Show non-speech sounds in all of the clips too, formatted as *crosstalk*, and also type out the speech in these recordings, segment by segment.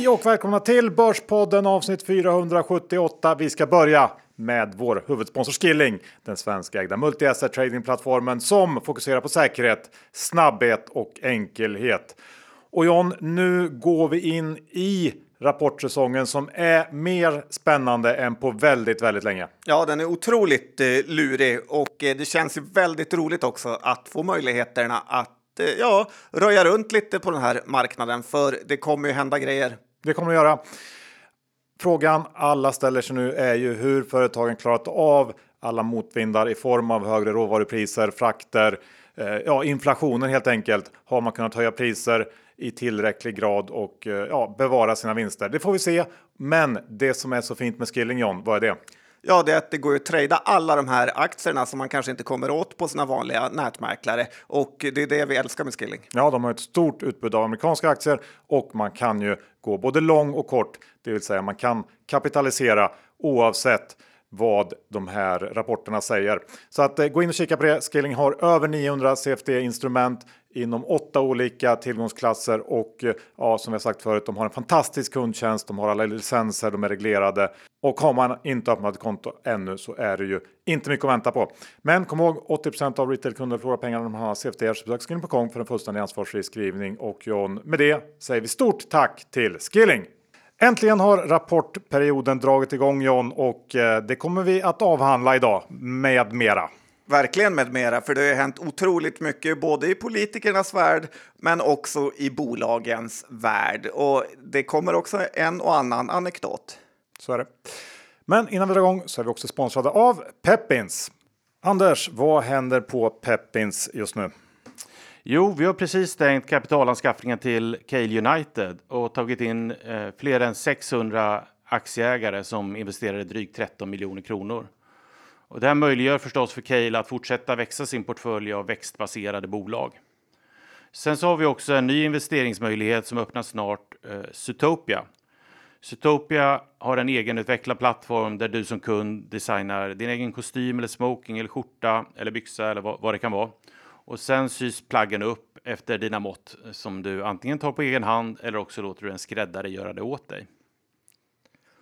Hej och välkomna till Börspodden avsnitt 478. Vi ska börja med vår huvudsponsor Skilling, den svenskägda multi-asset tradingplattformen som fokuserar på säkerhet, snabbhet och enkelhet. Och John, nu går vi in i rapportsäsongen som är mer spännande än på väldigt, väldigt länge. Ja, den är otroligt eh, lurig och eh, det känns väldigt roligt också att få möjligheterna att eh, ja, röja runt lite på den här marknaden, för det kommer ju hända grejer. Det kommer att göra. Frågan alla ställer sig nu är ju hur företagen klarat av alla motvindar i form av högre råvarupriser, frakter, eh, ja, inflationen helt enkelt. Har man kunnat höja priser i tillräcklig grad och eh, ja, bevara sina vinster? Det får vi se. Men det som är så fint med Skilling John, vad är det? Ja, det är att det går att trada alla de här aktierna som man kanske inte kommer åt på sina vanliga nätmäklare. Och det är det vi älskar med Skilling. Ja, de har ett stort utbud av amerikanska aktier och man kan ju gå både lång och kort. Det vill säga man kan kapitalisera oavsett vad de här rapporterna säger. Så att eh, gå in och kika på det. Skilling har över 900 CFD instrument inom åtta olika tillgångsklasser och eh, ja, som jag sagt förut, de har en fantastisk kundtjänst. De har alla licenser, de är reglerade och har man inte öppnat ett konto ännu så är det ju inte mycket att vänta på. Men kom ihåg 80% av retailkunder förlorar pengar när de har CFDR Så besök Skilling.com för en fullständig ansvarsfri skrivning och John, med det säger vi stort tack till Skilling! Äntligen har rapportperioden dragit igång John och eh, det kommer vi att avhandla idag med mera. Verkligen med mera, för det har hänt otroligt mycket både i politikernas värld men också i bolagens värld. Och det kommer också en och annan anekdot. Så är det. Men innan vi drar igång så är vi också sponsrade av Peppins. Anders, vad händer på Peppins just nu? Jo, vi har precis stängt kapitalanskaffningen till Cale United och tagit in eh, fler än 600 aktieägare som investerade drygt 13 miljoner kronor. Och det här möjliggör förstås för Cale att fortsätta växa sin portfölj av växtbaserade bolag. Sen så har vi också en ny investeringsmöjlighet som öppnar snart, eh, Zootopia. Zootopia har en egenutvecklad plattform där du som kund designar din egen kostym eller smoking eller skjorta eller byxa eller vad, vad det kan vara. Och sen sys plaggen upp efter dina mått som du antingen tar på egen hand eller också låter du en skräddare göra det åt dig.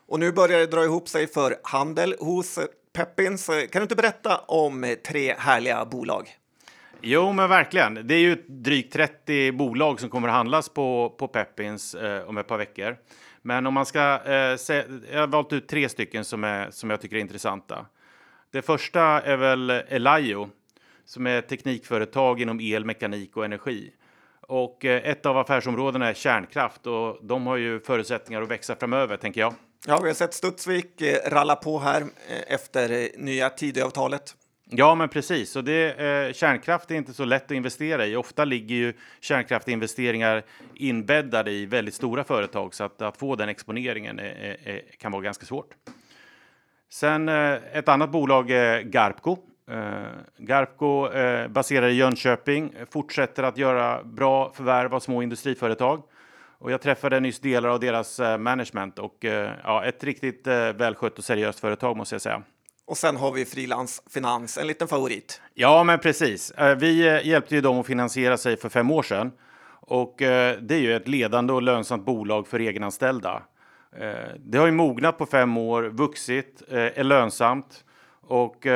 Och nu börjar det dra ihop sig för handel hos eh, Peppins. Eh, kan du inte berätta om eh, tre härliga bolag? Jo, men verkligen. Det är ju drygt 30 bolag som kommer att handlas på, på Peppins eh, om ett par veckor. Men om man ska eh, se, jag har valt ut tre stycken som, är, som jag tycker är intressanta. Det första är väl Elaio som är ett teknikföretag inom el, mekanik och energi. Och eh, ett av affärsområdena är kärnkraft och de har ju förutsättningar att växa framöver, tänker jag. Ja, vi har sett Studsvik eh, ralla på här eh, efter eh, nya Tidöavtalet. Ja, men precis. Och det, eh, kärnkraft är inte så lätt att investera i. Ofta ligger ju kärnkraftinvesteringar inbäddade i väldigt stora företag så att, att få den exponeringen är, är, kan vara ganska svårt. Sen eh, ett annat bolag eh, Garpco Eh, Garpco eh, baserad i Jönköping fortsätter att göra bra förvärv av små industriföretag. Och jag träffade nyss delar av deras uh, management och ja, ett riktigt välskött och seriöst företag måste jag säga. Och sen har vi Frilans Finans, en liten favorit. Ja, men precis. Vi hjälpte ju dem att finansiera sig för fem år sedan och det är ju ett ledande och lönsamt bolag för egenanställda. Det har ju mognat på fem år, vuxit, är lönsamt och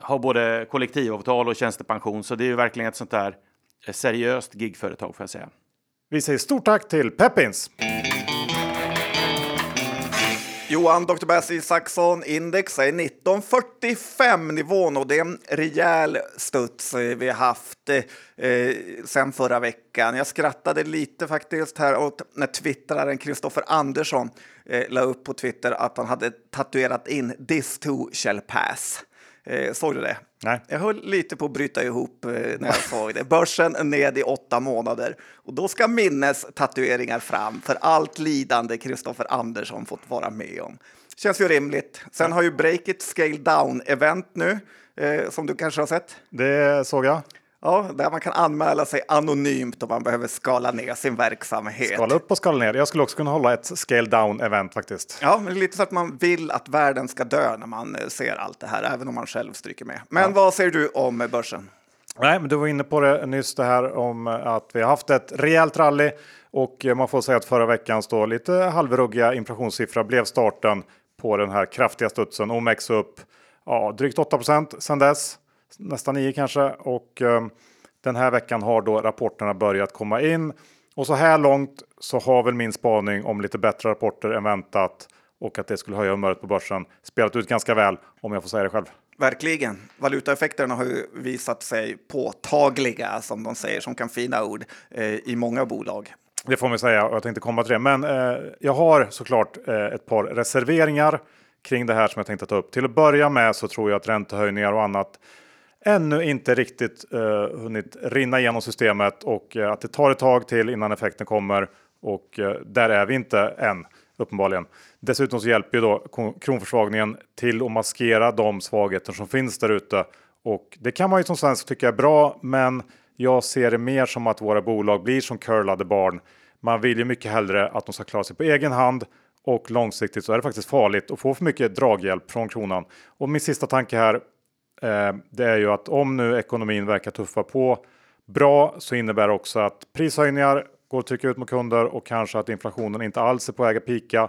har både kollektivavtal och tjänstepension, så det är ju verkligen ett sånt där seriöst gigföretag får jag säga. Vi säger stort tack till Peppins! Johan Dr. Bass Isaksson, index är 1945 nivån och det är en rejäl studs eh, vi har haft eh, eh, sen förra veckan. Jag skrattade lite faktiskt här åt när twittraren Kristoffer Andersson eh, la upp på Twitter att han hade tatuerat in “This too shall pass”. Eh, såg du det? Nej. Jag höll lite på att bryta ihop eh, när jag såg det. Börsen ned i åtta månader och då ska minnestatueringar fram för allt lidande Kristoffer Andersson fått vara med om. Känns ju rimligt. Sen har ju Breakit Scale Down event nu eh, som du kanske har sett. Det såg jag. Ja, där man kan anmäla sig anonymt om man behöver skala ner sin verksamhet. Skala upp och skala ner. Jag skulle också kunna hålla ett scale down event faktiskt. Ja, men lite så att man vill att världen ska dö när man eh, ser allt det här, även om man själv stryker med. Men ja. vad säger du om börsen? Nej, men du var inne på det nyss det här om att vi har haft ett rejält rally och man får säga att förra veckans då lite halvruggiga inflationssiffra blev starten på den här kraftiga studsen. OMX upp ja, drygt 8 sedan dess, nästan 9 kanske. Och eh, den här veckan har då rapporterna börjat komma in. Och så här långt så har väl min spaning om lite bättre rapporter än väntat och att det skulle höja humöret på börsen spelat ut ganska väl om jag får säga det själv. Verkligen. Valutaeffekterna har ju visat sig påtagliga, som de säger, som kan fina ord, eh, i många bolag. Det får man säga och jag tänkte komma till det. Men eh, jag har såklart eh, ett par reserveringar kring det här som jag tänkte ta upp. Till att börja med så tror jag att räntehöjningar och annat ännu inte riktigt eh, hunnit rinna igenom systemet och eh, att det tar ett tag till innan effekten kommer. Och eh, där är vi inte än uppenbarligen. Dessutom så hjälper ju då kronförsvagningen till att maskera de svagheter som finns där ute. Och det kan man ju som svensk tycka är bra, men jag ser det mer som att våra bolag blir som curlade barn. Man vill ju mycket hellre att de ska klara sig på egen hand och långsiktigt så är det faktiskt farligt att få för mycket draghjälp från kronan. Och min sista tanke här, Eh, det är ju att om nu ekonomin verkar tuffa på bra så innebär det också att prishöjningar går att trycka ut mot kunder och kanske att inflationen inte alls är på väg att pika.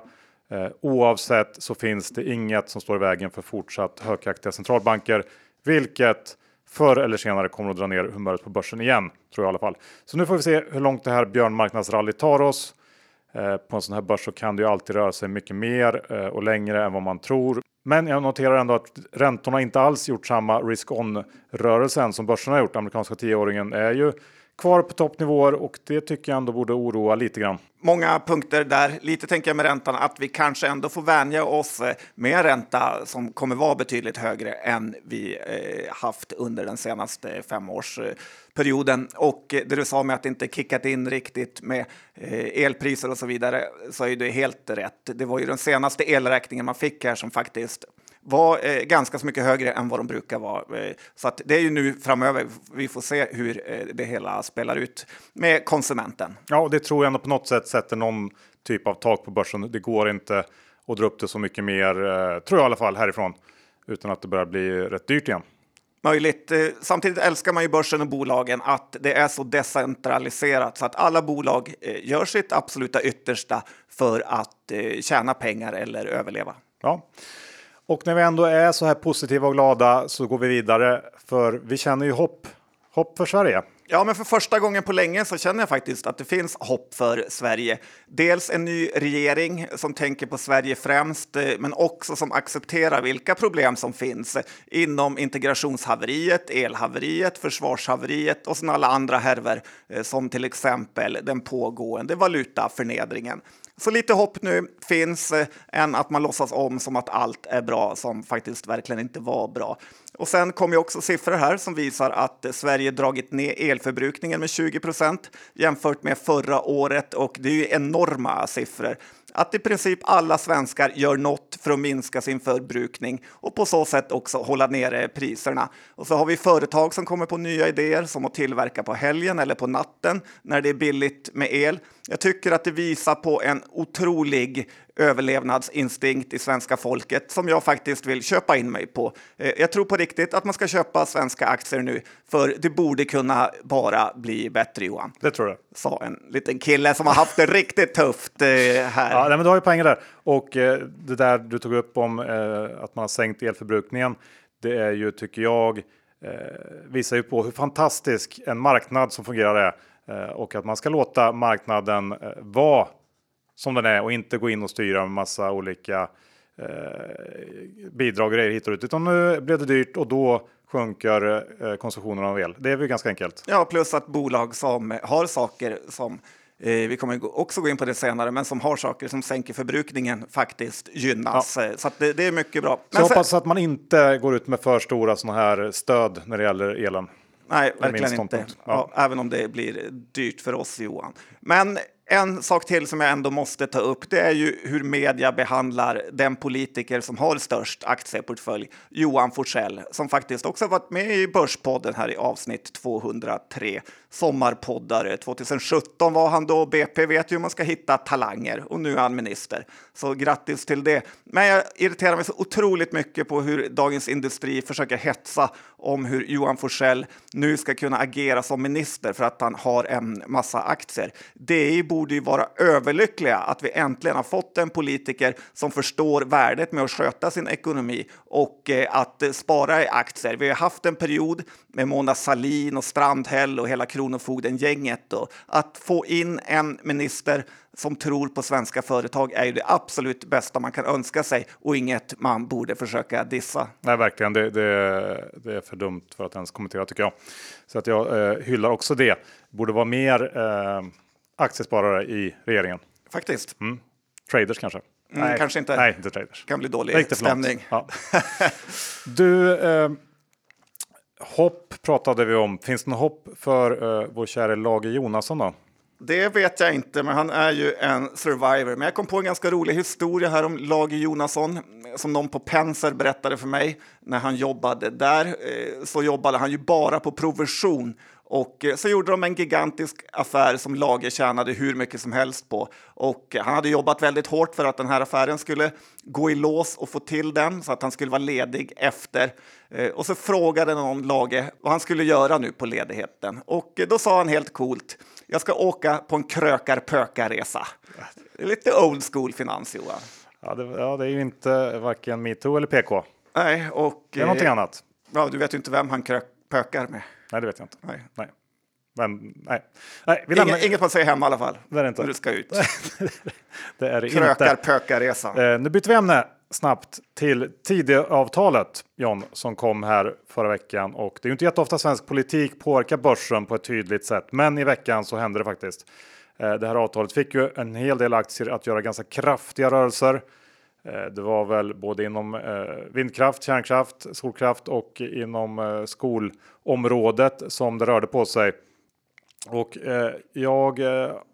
Eh, oavsett så finns det inget som står i vägen för fortsatt högaktiga centralbanker, vilket förr eller senare kommer att dra ner humöret på börsen igen, tror jag i alla fall. Så nu får vi se hur långt det här björnmarknadsrallyt tar oss. Eh, på en sån här börs så kan det ju alltid röra sig mycket mer och längre än vad man tror. Men jag noterar ändå att räntorna inte alls gjort samma risk-on rörelsen som börsen har gjort. Amerikanska tioåringen är ju kvar på toppnivåer och det tycker jag ändå borde oroa lite grann. Många punkter där. Lite tänker jag med räntan att vi kanske ändå får vänja oss eh, med en ränta som kommer vara betydligt högre än vi eh, haft under den senaste eh, femårsperioden. Och det du sa med att det inte kickat in riktigt med elpriser och så vidare så är det helt rätt. Det var ju den senaste elräkningen man fick här som faktiskt var eh, ganska så mycket högre än vad de brukar vara. Eh, så att det är ju nu framöver vi får se hur eh, det hela spelar ut med konsumenten. Ja, och det tror jag ändå på något sätt sätter någon typ av tak på börsen. Det går inte att dra upp det så mycket mer, eh, tror jag i alla fall, härifrån utan att det börjar bli rätt dyrt igen. Möjligt. Eh, samtidigt älskar man ju börsen och bolagen att det är så decentraliserat så att alla bolag eh, gör sitt absoluta yttersta för att tjäna pengar eller överleva. Ja. Och när vi ändå är så här positiva och glada så går vi vidare för vi känner ju hopp. Hopp för Sverige. Ja, men för första gången på länge så känner jag faktiskt att det finns hopp för Sverige. Dels en ny regering som tänker på Sverige främst, eh, men också som accepterar vilka problem som finns inom integrationshaveriet, elhaveriet, försvarshaveriet och sen alla andra härver eh, som till exempel den pågående valutaförnedringen. Så lite hopp nu finns eh, än att man låtsas om som att allt är bra som faktiskt verkligen inte var bra. Och sen kommer också siffror här som visar att Sverige dragit ner elförbrukningen med 20 procent jämfört med förra året och det är ju enorma siffror att i princip alla svenskar gör något för att minska sin förbrukning och på så sätt också hålla nere priserna. Och så har vi företag som kommer på nya idéer som att tillverka på helgen eller på natten när det är billigt med el. Jag tycker att det visar på en otrolig överlevnadsinstinkt i svenska folket som jag faktiskt vill köpa in mig på. Eh, jag tror på riktigt att man ska köpa svenska aktier nu, för det borde kunna bara bli bättre, Johan. Det tror jag. Sa en liten kille som har haft det riktigt tufft eh, här. Ja, men du har ju poänger där. Och eh, det där du tog upp om att man har sänkt elförbrukningen, det är ju, tycker jag, visar ju på hur fantastisk en marknad som fungerar är och att man ska låta marknaden vara som den är och inte gå in och styra med massa olika eh, bidrag och grejer hit och ut. Utan nu blev det dyrt och då sjunker eh, konsumtionen av el. Det är väl ganska enkelt. Ja, plus att bolag som har saker som eh, vi kommer också gå in på det senare, men som har saker som sänker förbrukningen faktiskt gynnas. Ja. Så det, det, är mycket bra. Så jag hoppas att man inte går ut med för stora sådana här stöd när det gäller elen. Nej, verkligen inte. Ja. Ja, även om det blir dyrt för oss, Johan. Men en sak till som jag ändå måste ta upp, det är ju hur media behandlar den politiker som har störst aktieportfölj, Johan Forsell, som faktiskt också varit med i Börspodden här i avsnitt 203. Sommarpoddare. 2017 var han då. BP vet ju hur man ska hitta talanger och nu är han minister. Så grattis till det. Men jag irriterar mig så otroligt mycket på hur Dagens Industri försöker hetsa om hur Johan Forsell nu ska kunna agera som minister för att han har en massa aktier. DI borde ju vara överlyckliga att vi äntligen har fått en politiker som förstår värdet med att sköta sin ekonomi och eh, att spara i aktier. Vi har haft en period med Mona Salin och Strandhäll och hela Kronofogden-gänget. Att få in en minister som tror på svenska företag är ju det absolut bästa man kan önska sig och inget man borde försöka dissa. Nej, verkligen. Det, det, det är för dumt för att ens kommentera tycker jag. Så att jag eh, hyllar också det. Borde vara mer eh, aktiesparare i regeringen. Faktiskt. Mm. Traders kanske. Mm, nej, kanske inte. Nej, inte traders. kan bli dålig stämning. Ja. *laughs* du, eh, hopp pratade vi om. Finns det något hopp för uh, vår kära Lage Jonasson då? Det vet jag inte, men han är ju en survivor. Men jag kom på en ganska rolig historia här om Lage Jonasson som någon på Penser berättade för mig när han jobbade där. Eh, så jobbade han ju bara på provision och eh, så gjorde de en gigantisk affär som Lager tjänade hur mycket som helst på. Och han hade jobbat väldigt hårt för att den här affären skulle gå i lås och få till den så att han skulle vara ledig efter. Eh, och så frågade någon Lager vad han skulle göra nu på ledigheten. Och då sa han helt coolt jag ska åka på en krökar-pökar-resa. Lite old school finans, Johan. Ja det, ja, det är ju inte varken metoo eller PK. Nej, och... Det är någonting eh, annat. Ja, du vet ju inte vem han krök, pökar med. Nej, det vet jag inte. Nej. nej. Men nej. nej vi Inget, lämnar... inget man säger hemma i alla fall. Det är det inte. När du ska ut. *laughs* det är det Krökar, inte. pökar-resa. Eh, nu byter vi ämne snabbt till Tidöavtalet, John, som kom här förra veckan. Och det är ju inte jätteofta svensk politik påverkar börsen på ett tydligt sätt, men i veckan så hände det faktiskt. Eh, det här avtalet fick ju en hel del aktier att göra ganska kraftiga rörelser. Eh, det var väl både inom eh, vindkraft, kärnkraft, solkraft och inom eh, skolområdet som det rörde på sig. Och jag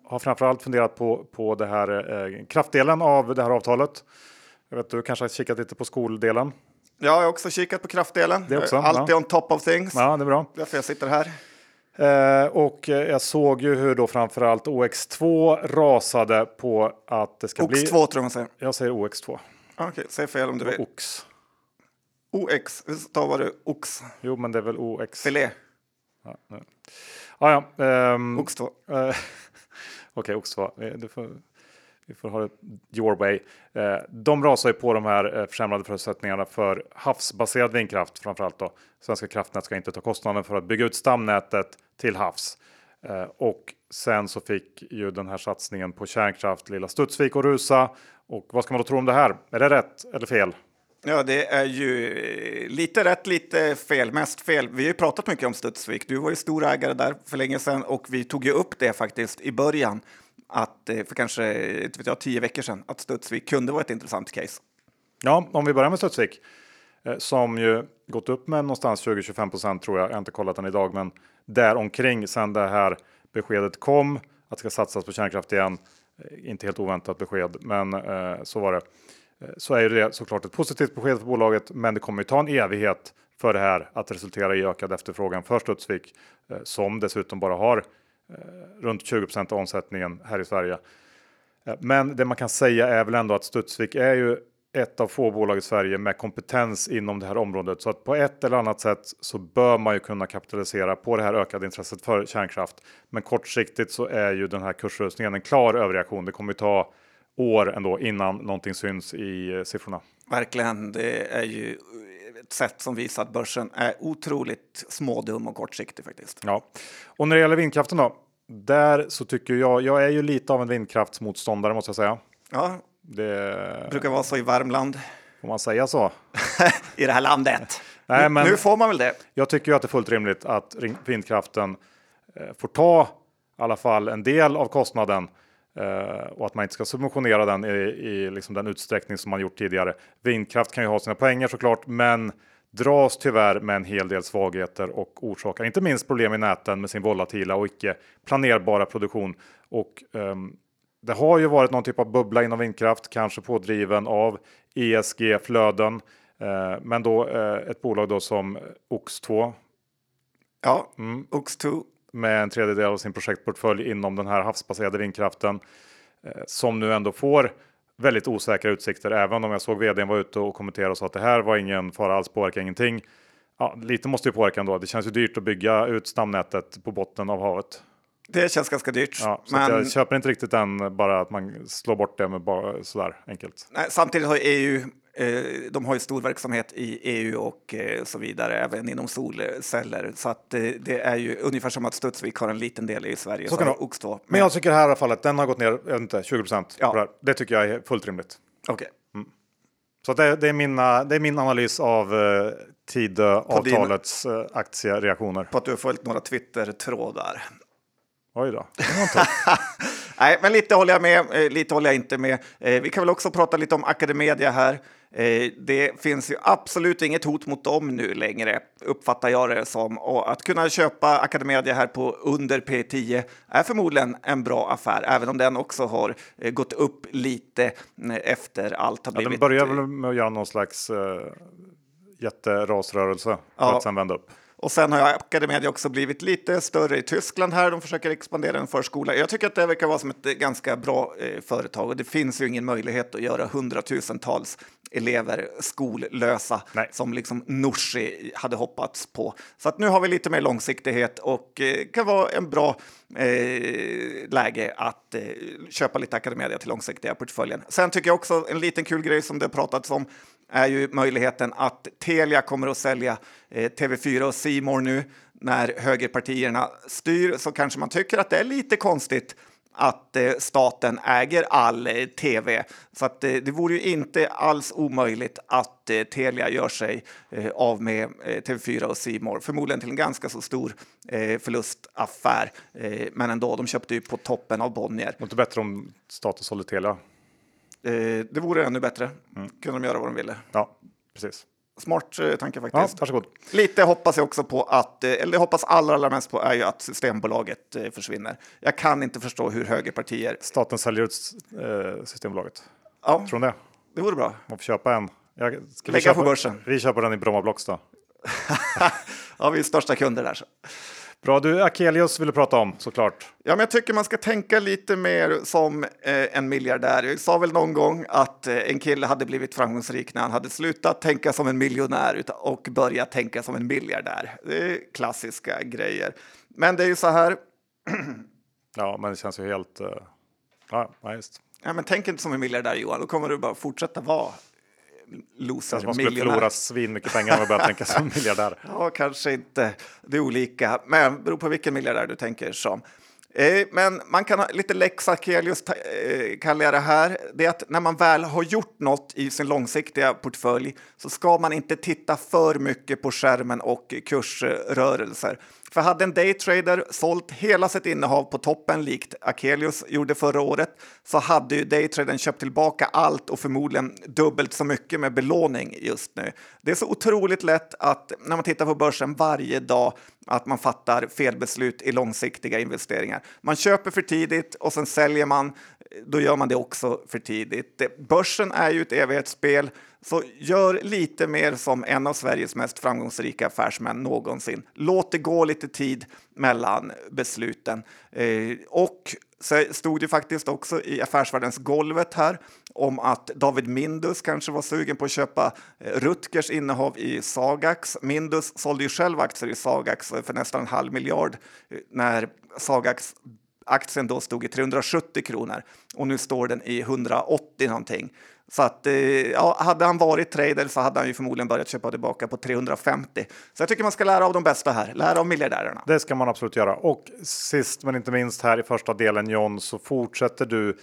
har framförallt funderat på, på det här kraftdelen av det här avtalet. Jag vet du kanske har kikat lite på skoldelen? Ja, jag har också kikat på kraftdelen. Det också, Alltid ja. on top of things. Ja, det är bra. Därför jag sitter här. Eh, och jag såg ju hur då framförallt OX2 rasade på att det ska bli... OX2 tror jag man säger. Jag säger OX2. Okej, säg fel om du vill. OX. OX, hur stavar du ox? Jo, men det är väl OX. Filé, Ja, nu. ah, ja, ehm, ox2. Eh, *laughs* Okej, Oxford. Eh, Du får, vi får ha det your way. Eh, de rasar ju på de här försämrade förutsättningarna för havsbaserad vindkraft framförallt. Då. Svenska kraftnät ska inte ta kostnaden för att bygga ut stamnätet till havs. Eh, och sen så fick ju den här satsningen på kärnkraft lilla Studsvik och rusa. Och vad ska man då tro om det här? Är det rätt eller fel? Ja, det är ju eh, lite rätt, lite fel. Mest fel. Vi har ju pratat mycket om Studsvik. Du var ju stor ägare där för länge sedan och vi tog ju upp det faktiskt i början. Att eh, för kanske vet jag, tio veckor sedan att Studsvik kunde vara ett intressant case. Ja, om vi börjar med Studsvik som ju gått upp med någonstans 20-25 procent tror jag. Jag har inte kollat den idag, men där omkring sen det här beskedet kom att det ska satsas på kärnkraft igen. Eh, inte helt oväntat besked, men eh, så var det. Eh, så är det såklart ett positivt besked för bolaget, men det kommer ju ta en evighet för det här att resultera i ökad efterfrågan för Studsvik eh, som dessutom bara har eh, runt 20 av omsättningen här i Sverige. Eh, Men det man kan säga är väl ändå att Studsvik är ju ett av få bolag i Sverige med kompetens inom det här området. Så att på ett eller annat sätt så bör man ju kunna kapitalisera på det här ökade intresset för kärnkraft. Men kortsiktigt så är ju den här kursrusningen en klar överreaktion. Det kommer ju ta år ändå innan någonting syns i eh, siffrorna. Verkligen, det är ju ett sätt som visar att börsen är otroligt smådum och kortsiktig faktiskt. Ja, och när det gäller vindkraften då? Där så tycker jag, jag är ju lite av en vindkraftsmotståndare måste jag säga. Ja, Det brukar vara så i Värmland, får man säga så. *laughs* i det här landet. Nej, nu, men- nu får man väl det. Jag tycker ju att det är fullt rimligt att vindkraften eh, får ta i alla fall en del av kostnaden eh, och att man inte ska subventionera den i, i liksom den utsträckning som man gjort tidigare. Vindkraft kan ju ha sina poänger såklart, men dras tyvärr med en hel del svagheter och orsakar inte minst problem i näten med sin volatila och icke planerbara produktion. Och ehm, det har ju varit någon typ av bubbla inom vindkraft, kanske pådriven av ESG-flöden. Eh, men då eh, ett bolag då som OX2 Ja, OX2. med en tredjedel av sin projektportfölj inom den här havsbaserade vindkraften eh, som nu ändå får väldigt osäkra utsikter. Även om jag såg vdn var ute och kommenterade och sa att det här var ingen fara alls, påverkar ingenting. Ja, lite måste ju påverka ändå. Det känns ju dyrt att bygga ut stamnätet på botten av havet. Det känns ganska dyrt. Ja, så men jag köper inte riktigt den bara att man slår bort det med bara sådär enkelt. nej, samtidigt har EU, eh, de har ju stor verksamhet i EU och eh, så vidare, även inom solceller. Så att eh, det är ju ungefär som att Studsvik har en liten del i Sverige. Så kan det vara. OX2. Men jag tycker här i alla fall att den har gått ner jag vet inte, 20 procent. Ja. Det tycker jag är fullt rimligt. Okej. Så att det, det, är mina, det är min analys av eh, Tidöavtalets eh, aktiereaktioner. På att du har följt några Twitter-trådar. Oj då. *laughs* Nej, men lite håller jag med, eh, lite håller jag inte med. Eh, Vi kan väl också prata lite om Academedia här. Eh, Det finns ju absolut inget hot mot dem nu längre, uppfattar jag det som. Och att kunna köpa Academedia här på under P10 är förmodligen en bra affär, även om den också har gått upp lite efter allt har ja, blivit... den börjar väl med att göra någon slags eh, jätterasrörelse för Ja. att sen vända upp. Och sen har Academedia också blivit lite större i Tyskland här. De försöker expandera en förskola. Jag tycker att det verkar vara som ett eh, ganska bra eh, företag och det finns ju ingen möjlighet att göra hundratusentals elever skollösa Nej. som liksom Nooshi hade hoppats på. Så att nu har vi lite mer långsiktighet och eh, kan vara en bra eh, läge att eh, köpa lite Academedia till långsiktiga portföljen. Sen tycker jag också en liten kul grej som det pratats om är ju möjligheten att Telia kommer att sälja eh, TV4 och C More nu när högerpartierna styr så kanske man tycker att det är lite konstigt att eh, staten äger all eh, tv. Så att, eh, det vore ju inte alls omöjligt att eh, Telia gör sig eh, av med eh, TV4 och C More. Förmodligen till en ganska så stor eh, förlustaffär. Men ändå, de köpte ju på toppen av Bonnier. Det Inte bättre om staten sålde Telia. Eh, det vore ännu bättre. Kunde de göra vad de ville. Ja, precis. Smart eh, tanke Ja, faktiskt. varsågod. Lite hoppas jag också på att, eh, eller hoppas allra, allra mest på är ju att Systembolaget eh, försvinner. Jag kan inte förstå hur högerpartier... Staten säljer ut eh, Systembolaget. Ja, Tror ni det? det vore bra. Man får köpa en. Jag, ska vi Lägga köpa, på börsen. Vi köper den i Bromma Blocks då. *laughs* ja, vi är största kunder där. Så. Bra, du Akelius vill du prata om såklart. Ja, men jag tycker man ska tänka lite mer som eh, en miljardär. Jag sa väl någon gång att eh, en kille hade blivit framgångsrik när han hade slutat tänka som en miljonär och börjat tänka som en miljardär. Det är klassiska grejer. Men det är ju så här, *clears throat* Ja, men det känns ju helt... Eh, ja, ja, just. ja, men tänk inte som en miljardär Johan, då kommer du bara fortsätta vara loser, man skulle miljonär. förlora svin mycket pengar om man börjar tänka som *laughs* miljardär. Ja, kanske inte. Det är olika, men det beror på vilken miljardär du tänker som. Eh, men man kan ha lite lex Akelius eh, kallar jag det här. Det är att när man väl har gjort något i sin långsiktiga portfölj så ska man inte titta för mycket på skärmen och kursrörelser. För hade en daytrader sålt hela sitt innehav på toppen likt Akelius gjorde förra året så hade ju daytradern köpt tillbaka allt och förmodligen dubbelt så mycket med belåning just nu. Det är så otroligt lätt att när man tittar på börsen varje dag att man fattar felbeslut i långsiktiga investeringar. Man köper för tidigt och sen säljer man. Då gör man det också för tidigt. Börsen är ju ett evighetsspel, så gör lite mer som en av Sveriges mest framgångsrika affärsmän någonsin. Låt det gå lite tid mellan besluten. Eh, och så stod det faktiskt också i Affärsvärldens golvet här om att David Mindus kanske var sugen på att köpa eh, Rutgers innehav i Sagax. Mindus sålde ju själv aktier i Sagax för nästan en halv miljard eh, när Sagax aktien då stod i 370 kronor och nu står den i 180 någonting. Så att, eh, ja, hade han varit trader så hade han ju förmodligen börjat köpa tillbaka på 350. Så jag tycker man ska lära av de bästa här, lära av miljardärerna. Det ska man absolut göra. Och sist men inte minst här i första delen John så fortsätter du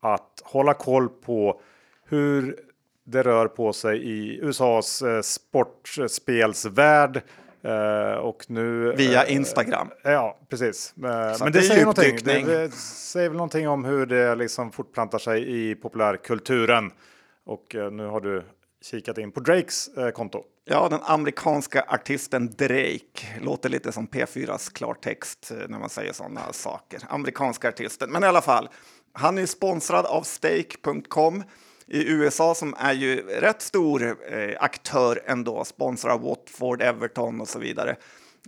att hålla koll på hur det rör på sig i USAs eh, sportspelsvärld. Eh, och nu, Via Instagram. Ja, precis. Eh, men det det, säger någonting. Det, det säger väl någonting om hur det liksom fortplantar sig i populärkulturen. Och eh, nu har du kikat in på Drakes eh, konto. Ja, den amerikanska artisten Drake. Låter lite som P4s klartext eh, när man säger sådana saker. Amerikanska artisten. Men i alla fall, Han är sponsrad av Stake.com i USA som är ju rätt stor eh, aktör ändå, sponsrar Watford, Everton och så vidare.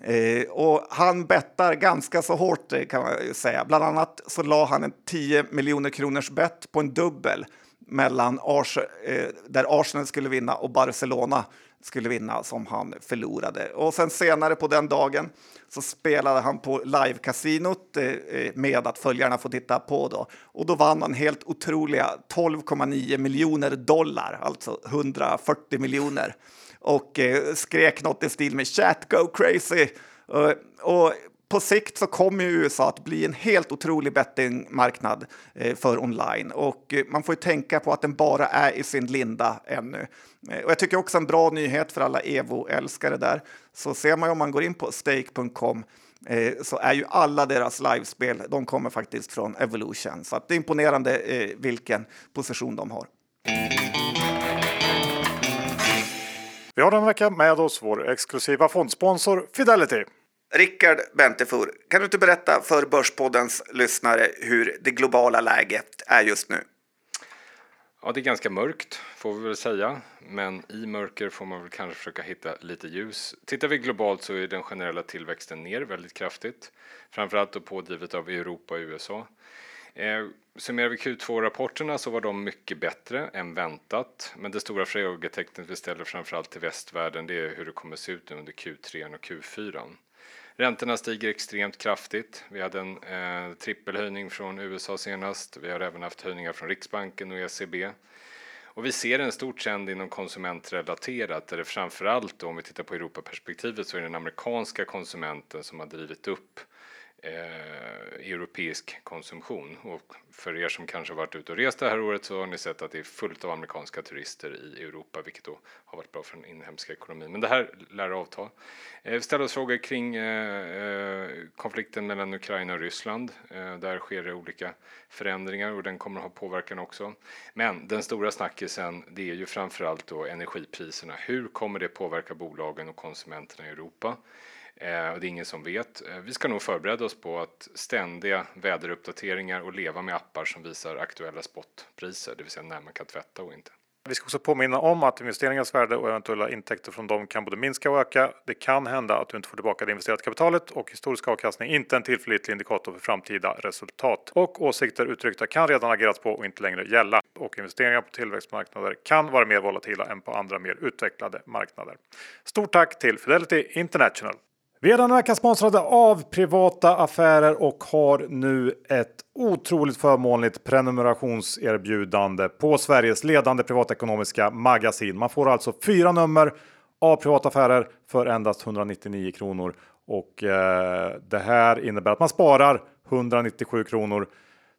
Eh, och han bettar ganska så hårt kan man säga. Bland annat så la han en 10 miljoner kronors bett på en dubbel mellan Ars eh, där Arsenal skulle vinna och Barcelona skulle vinna som han förlorade. Och sen senare på den dagen så spelade han på live-kasinot eh, eh, med att följarna får titta på då. Och då vann han helt otroliga 12,9 miljoner dollar, alltså 140 miljoner. Och eh, skrek något i stil med “Chat go crazy”. Eh, och på sikt så kommer USA att bli en helt otrolig bettingmarknad eh, för online och eh, man får ju tänka på att den bara är i sin linda ännu. Eh, och jag tycker också en bra nyhet för alla Evo-älskare där. Så ser man ju om man går in på stake.com så är ju alla deras livespel, de kommer faktiskt från Evolution. Så det är imponerande vilken position de har. Vi har den vecka med oss vår exklusiva fondsponsor Fidelity. Rickard Bentefur, kan du inte berätta för Börspoddens lyssnare hur det globala läget är just nu? Ja, det är ganska mörkt får vi väl säga, men i mörker får man väl kanske försöka hitta lite ljus. Tittar vi globalt så är den generella tillväxten ner väldigt kraftigt, framförallt då pådrivet av Europa och USA. Eh, summerar vi Q2-rapporterna så var de mycket bättre än väntat, men det stora frågetecknet vi ställer framförallt till västvärlden det är hur det kommer se ut under Q3 och Q4. Räntorna stiger extremt kraftigt. Vi hade en eh, trippelhöjning från USA senast. Vi har även haft höjningar från Riksbanken och ECB. Och vi ser en stor trend inom konsumentrelaterat där det framförallt då, om vi tittar på Europaperspektivet så är det den amerikanska konsumenten som har drivit upp eh, europeisk konsumtion. Och för er som kanske varit ute och rest det här året så har ni sett att det är fullt av amerikanska turister i Europa, vilket då har varit bra för den inhemska ekonomin. Men det här lär avta. Eh, vi ställer oss frågor kring eh, eh, konflikten mellan Ukraina och Ryssland. Eh, där sker det olika förändringar och den kommer att ha påverkan också. Men den stora snackisen, det är ju framförallt då energipriserna. Hur kommer det påverka bolagen och konsumenterna i Europa? Eh, och det är ingen som vet. Eh, vi ska nog förbereda oss på att ständiga väderuppdateringar och leva med appar som visar aktuella spotpriser, det vill säga när man kan tvätta och inte. Vi ska också påminna om att investeringens värde och eventuella intäkter från dem kan både minska och öka. Det kan hända att du inte får tillbaka det investerade kapitalet och historisk avkastning är inte en tillförlitlig indikator för framtida resultat. Och åsikter uttryckta kan redan agerats på och inte längre gälla. Och investeringar på tillväxtmarknader kan vara mer volatila än på andra mer utvecklade marknader. Stort tack till Fidelity International! Vi är denna vecka sponsrade av Privata Affärer och har nu ett otroligt förmånligt prenumerationserbjudande på Sveriges ledande privatekonomiska magasin. Man får alltså fyra nummer av Privata Affärer för endast 199 kronor och eh, det här innebär att man sparar 197 kronor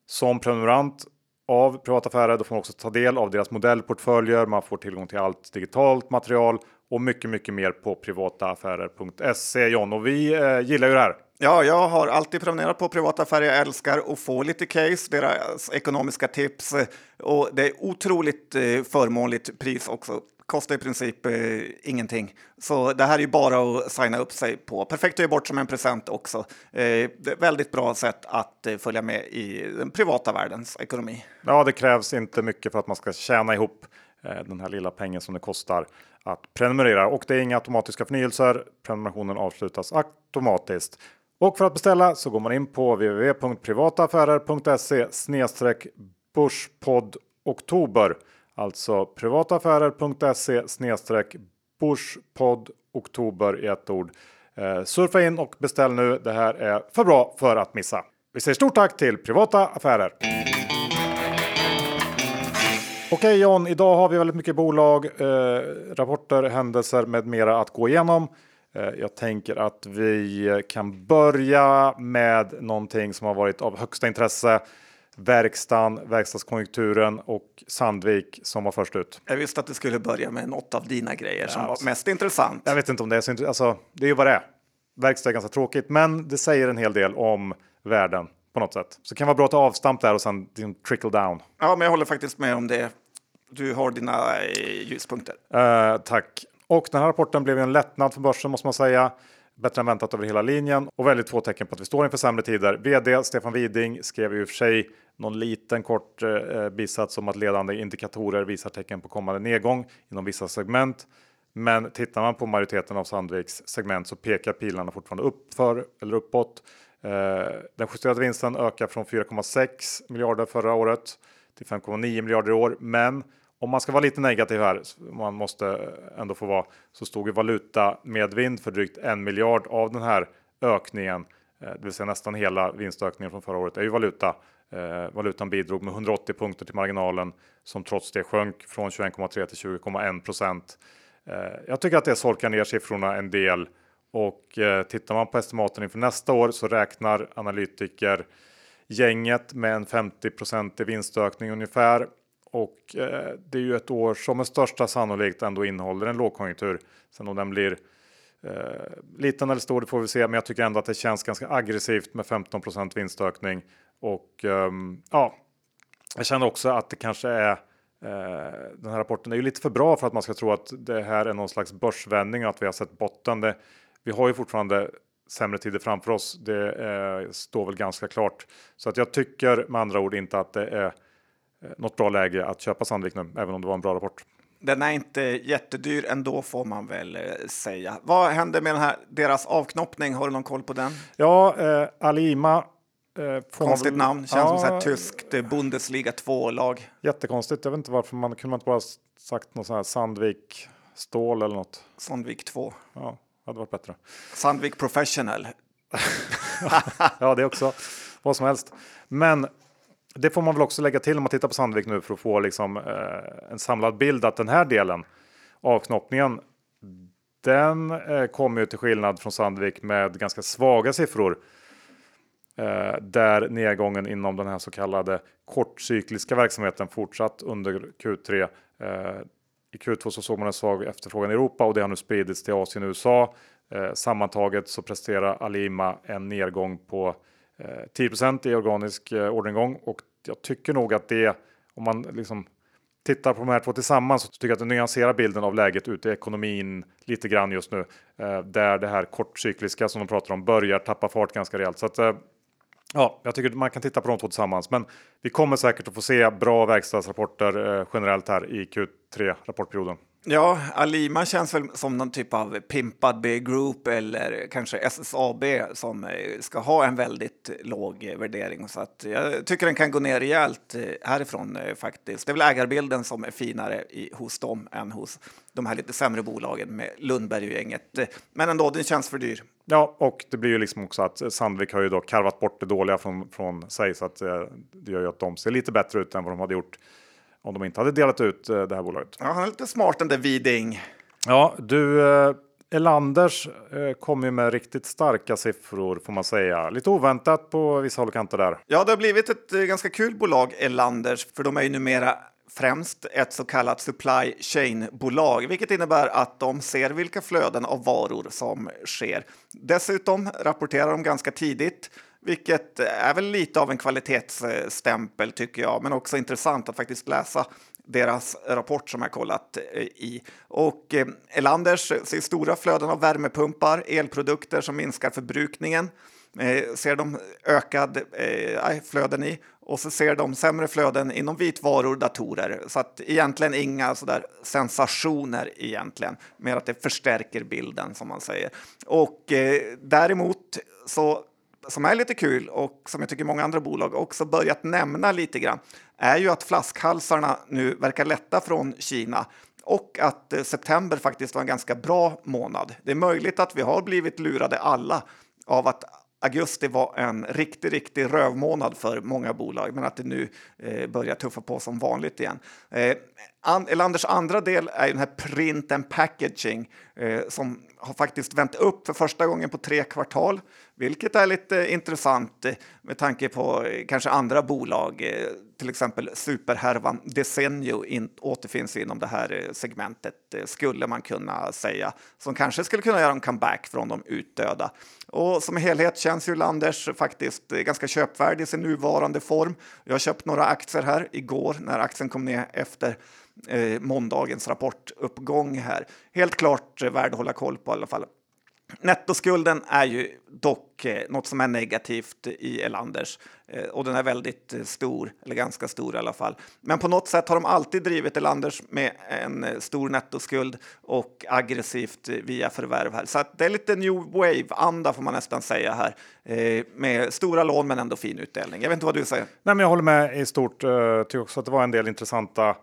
som prenumerant av Privata Affärer. Då får man också ta del av deras modellportföljer. Man får tillgång till allt digitalt material och mycket, mycket mer på privataaffärer.se John. Och vi eh, gillar ju det här. Ja, jag har alltid prenumererat på privata affärer. Jag älskar att få lite case, deras ekonomiska tips och det är otroligt eh, förmånligt pris också. Kostar i princip eh, ingenting. Så det här är ju bara att signa upp sig på. Perfekt att ge bort som en present också. Eh, väldigt bra sätt att eh, följa med i den privata världens ekonomi. Ja, det krävs inte mycket för att man ska tjäna ihop eh, Eh, den här lilla pengen som det kostar att prenumerera och det är inga automatiska förnyelser. Prenumerationen avslutas automatiskt. Och för att beställa så går man in på www.privataaffärer.se snedstreck Börspodd oktober. Alltså privataaffärer.se snedstreck Börspodd oktober i ett ord. Eh, surfa in och beställ nu. Det här är för bra för att missa. Vi säger stort tack till Privata Affärer. Okej John, idag har vi väldigt mycket bolag, eh, rapporter, händelser med mera att gå igenom. Eh, jag tänker att vi kan börja med någonting som har varit av högsta intresse. Verkstan, verkstadskonjunkturen och Sandvik som var först ut. Jag visste att du skulle börja med något av dina grejer som var mest intressant. Jag vet inte om det är så intressant. Alltså, det är ju vad det är. Verkstad är ganska tråkigt, men det säger en hel del om världen på något sätt. Så det kan vara bra att ta avstamp där och sen liksom trickle down. Ja, men jag håller faktiskt med om det. Du har dina eh, ljuspunkter. Uh, tack. Och den här rapporten blev en lättnad för börsen måste man säga. bättre än väntat över hela linjen och väldigt få tecken på att vi står inför sämre tider. VD Stefan Widing skrev i och för sig någon liten kort eh, eh, bisats om att ledande indikatorer visar tecken på kommande nedgång inom vissa segment. Men tittar man på majoriteten av Sandviks segment så pekar pilarna fortfarande uppför eller uppåt. Eh, den justerade vinsten ökar från 4,6 miljarder förra året till 5,9 miljarder i år. Men om man ska vara lite negativ här, man måste ändå få vara, så stod ju valuta medvind för drygt en miljard av den här ökningen, eh, det vill säga nästan hela vinstökningen från förra året är ju valuta. Eh, valutan bidrog med 180 punkter till marginalen som trots det sjönk från 21,3 till 20,1 procent. Eh, jag tycker att det solkar ner siffrorna en del och eh, tittar man på estimaten inför nästa år så räknar analytiker gänget med en 50 i vinstökning ungefär. Och eh, det är ju ett år som med största sannolikhet ändå innehåller en lågkonjunktur. Sen om den blir eh, liten eller stor, det får vi se. Men jag tycker ändå att det känns ganska aggressivt med 15 vinstökning. Och eh, ja, jag känner också att det kanske är eh, den här rapporten är ju lite för bra för att man ska tro att det här är någon slags börsvändning och att vi har sett botten. Det, vi har ju fortfarande sämre tider framför oss. Det eh, står väl ganska klart. Så att jag tycker med andra ord inte att det är eh, något bra läge att köpa Sandvik nu, även om det var en bra rapport. Den är inte jättedyr ändå får man väl eh, säga. Vad händer med den här, deras avknoppning? Har du någon koll på den? Ja, eh, Alima. Eh, Konstigt väl... namn, känns ja, som ett tyskt eh, Bundesliga 2-lag. Jättekonstigt. Jag vet inte varför man kunde man inte bara sagt något sånt här Sandvik stål eller något. Sandvik 2. Ja, hade varit bättre. Sandvik Professional. *laughs* ja, det också vad som helst. Men det får man väl också lägga till om man tittar på Sandvik nu för att få liksom, eh, en samlad bild att den här delen avknoppningen den eh, kommer ju till skillnad från Sandvik med ganska svaga siffror. Eh, där nedgången inom den här så kallade kortcykliska verksamheten fortsatt under Q3. Eh, i Q2 så såg man en svag efterfrågan i Europa och det har nu spridits till Asien och USA. Eh, sammantaget så presterar Alima en nedgång på eh, 10% i organisk eh, orderingång och jag tycker nog att det om man liksom tittar på de här två tillsammans så tycker jag att det nyanserar bilden av läget ute i ekonomin lite grann just nu. Eh, där det här kortcykliska som de pratar om börjar tappa fart ganska rejält. Så att, eh, Ja, jag tycker man kan titta på de två tillsammans, men vi kommer säkert att få se bra verkstadsrapporter eh, generellt här i Q3 rapportperioden. Ja, Alima känns väl som någon typ av pimpad B-group eller kanske SSAB som eh, ska ha en väldigt låg värdering. Så att jag tycker den kan gå ner rejält eh, härifrån eh, faktiskt. Det är väl ägarbilden som är finare i, hos dem än hos de här lite sämre bolagen med Lundberg och gänget. Men ändå, den känns för dyr. Ja, och det blir ju liksom också att Sandvik har ju då karvat bort det dåliga från, från sig så att det gör ju att de ser lite bättre ut än vad de hade gjort om de inte hade delat ut eh, det här bolaget. Ja, han är lite smart den där Widing. Ja, du eh, Elanders eh, kom ju med riktigt starka siffror får man säga. Lite oväntat på vissa håll och kanter där. Ja, det har blivit ett ganska kul bolag, Elanders, för de är ju numera främst ett så kallat supply chain-bolag, vilket innebär att de ser vilka flöden av varor som sker. Dessutom rapporterar de ganska tidigt, vilket är väl lite av en kvalitetsstämpel tycker jag, men också intressant att faktiskt läsa deras rapport som jag kollat eh, i. Och eh, Elanders ser stora flöden av värmepumpar, elprodukter som minskar förbrukningen eh, ser de ökad eh, flöden i och så ser de sämre flöden inom vitvaror, datorer. Så att egentligen inga sådär sensationer egentligen, mer att det förstärker bilden som man säger. Och eh, däremot så som är lite kul och som jag tycker många andra bolag också börjat nämna lite grann är ju att flaskhalsarna nu verkar lätta från Kina och att eh, september faktiskt var en ganska bra månad. Det är möjligt att vi har blivit lurade alla av att augusti var en riktig, riktig rövmånad för många bolag, men att det nu eh, börjar tuffa på som vanligt igen. Eh, An Elanders andra del är den här print and packaging eh, som har faktiskt vänt upp för första gången på tre kvartal, vilket är lite intressant eh, med tanke på eh, kanske andra bolag, eh, till exempel superhärvan Desenio in, återfinns inom det här segmentet, skulle man kunna säga, som kanske skulle kunna göra en comeback från de utdöda. Och som helhet känns ju Landers faktiskt ganska köpvärd i sin nuvarande form. Jag har köpt några aktier här igår när aktien kom ner efter eh, måndagens rapportuppgång här. Helt klart eh, värd att hålla koll på i alla fall. Nettoskulden är ju dock eh, något som är negativt i Elanders eh, och den är väldigt eh, stor, eller ganska stor i alla fall. Men på något sätt har de alltid drivit Elanders med en eh, stor nettoskuld och aggressivt eh, via förvärv här. Så att det är lite new wave-anda får man nästan säga här eh, med stora lån men ändå fin utdelning. Jag vet inte vad du säger? Nej, men jag håller med i stort. Jag tycker också att det var en del intressanta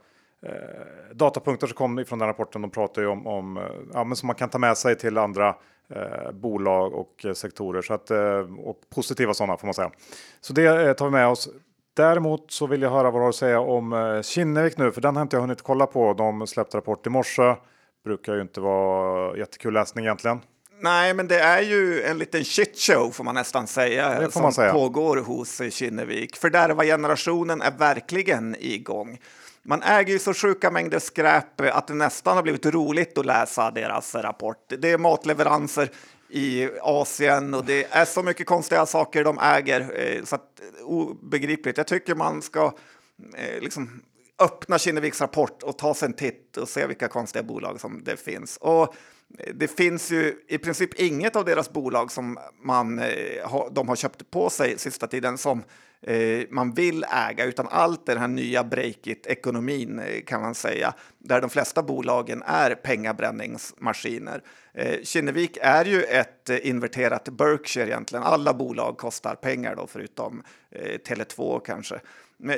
datapunkter som kom ifrån den rapporten. De pratar ju om, om ja, men som man kan ta med sig till andra eh, bolag och eh, sektorer. Så att, eh, och positiva sådana får man säga. Så det eh, tar vi med oss. Däremot så vill jag höra vad du har att säga om Kinnevik nu, för den har inte jag hunnit kolla på. De släppte rapport i morse. Brukar ju inte vara jättekul läsning egentligen. Nej, men det är ju en liten shitshow får man nästan säga får som man säga. pågår hos Kinnevik. Fördärva-generationen är verkligen igång. Man äger ju så sjuka mängder skräp att det nästan har blivit roligt att läsa deras rapport. Det är matleveranser i Asien och det är så mycket konstiga saker de äger eh, så att eh, obegripligt. Jag tycker man ska eh, liksom öppna Kinneviks rapport och ta sig en titt och se vilka konstiga bolag som det finns. Och det finns ju i princip inget av deras bolag som man, de har köpt på sig sista tiden som eh, man vill äga, utan allt är den här nya breakit-ekonomin eh, kan man säga, där de flesta bolagen är pengabränningsmaskiner. Eh, Kinnevik är ju ett eh, inverterat Berkshire egentligen. Alla bolag kostar pengar då, förutom eh, Tele2 kanske.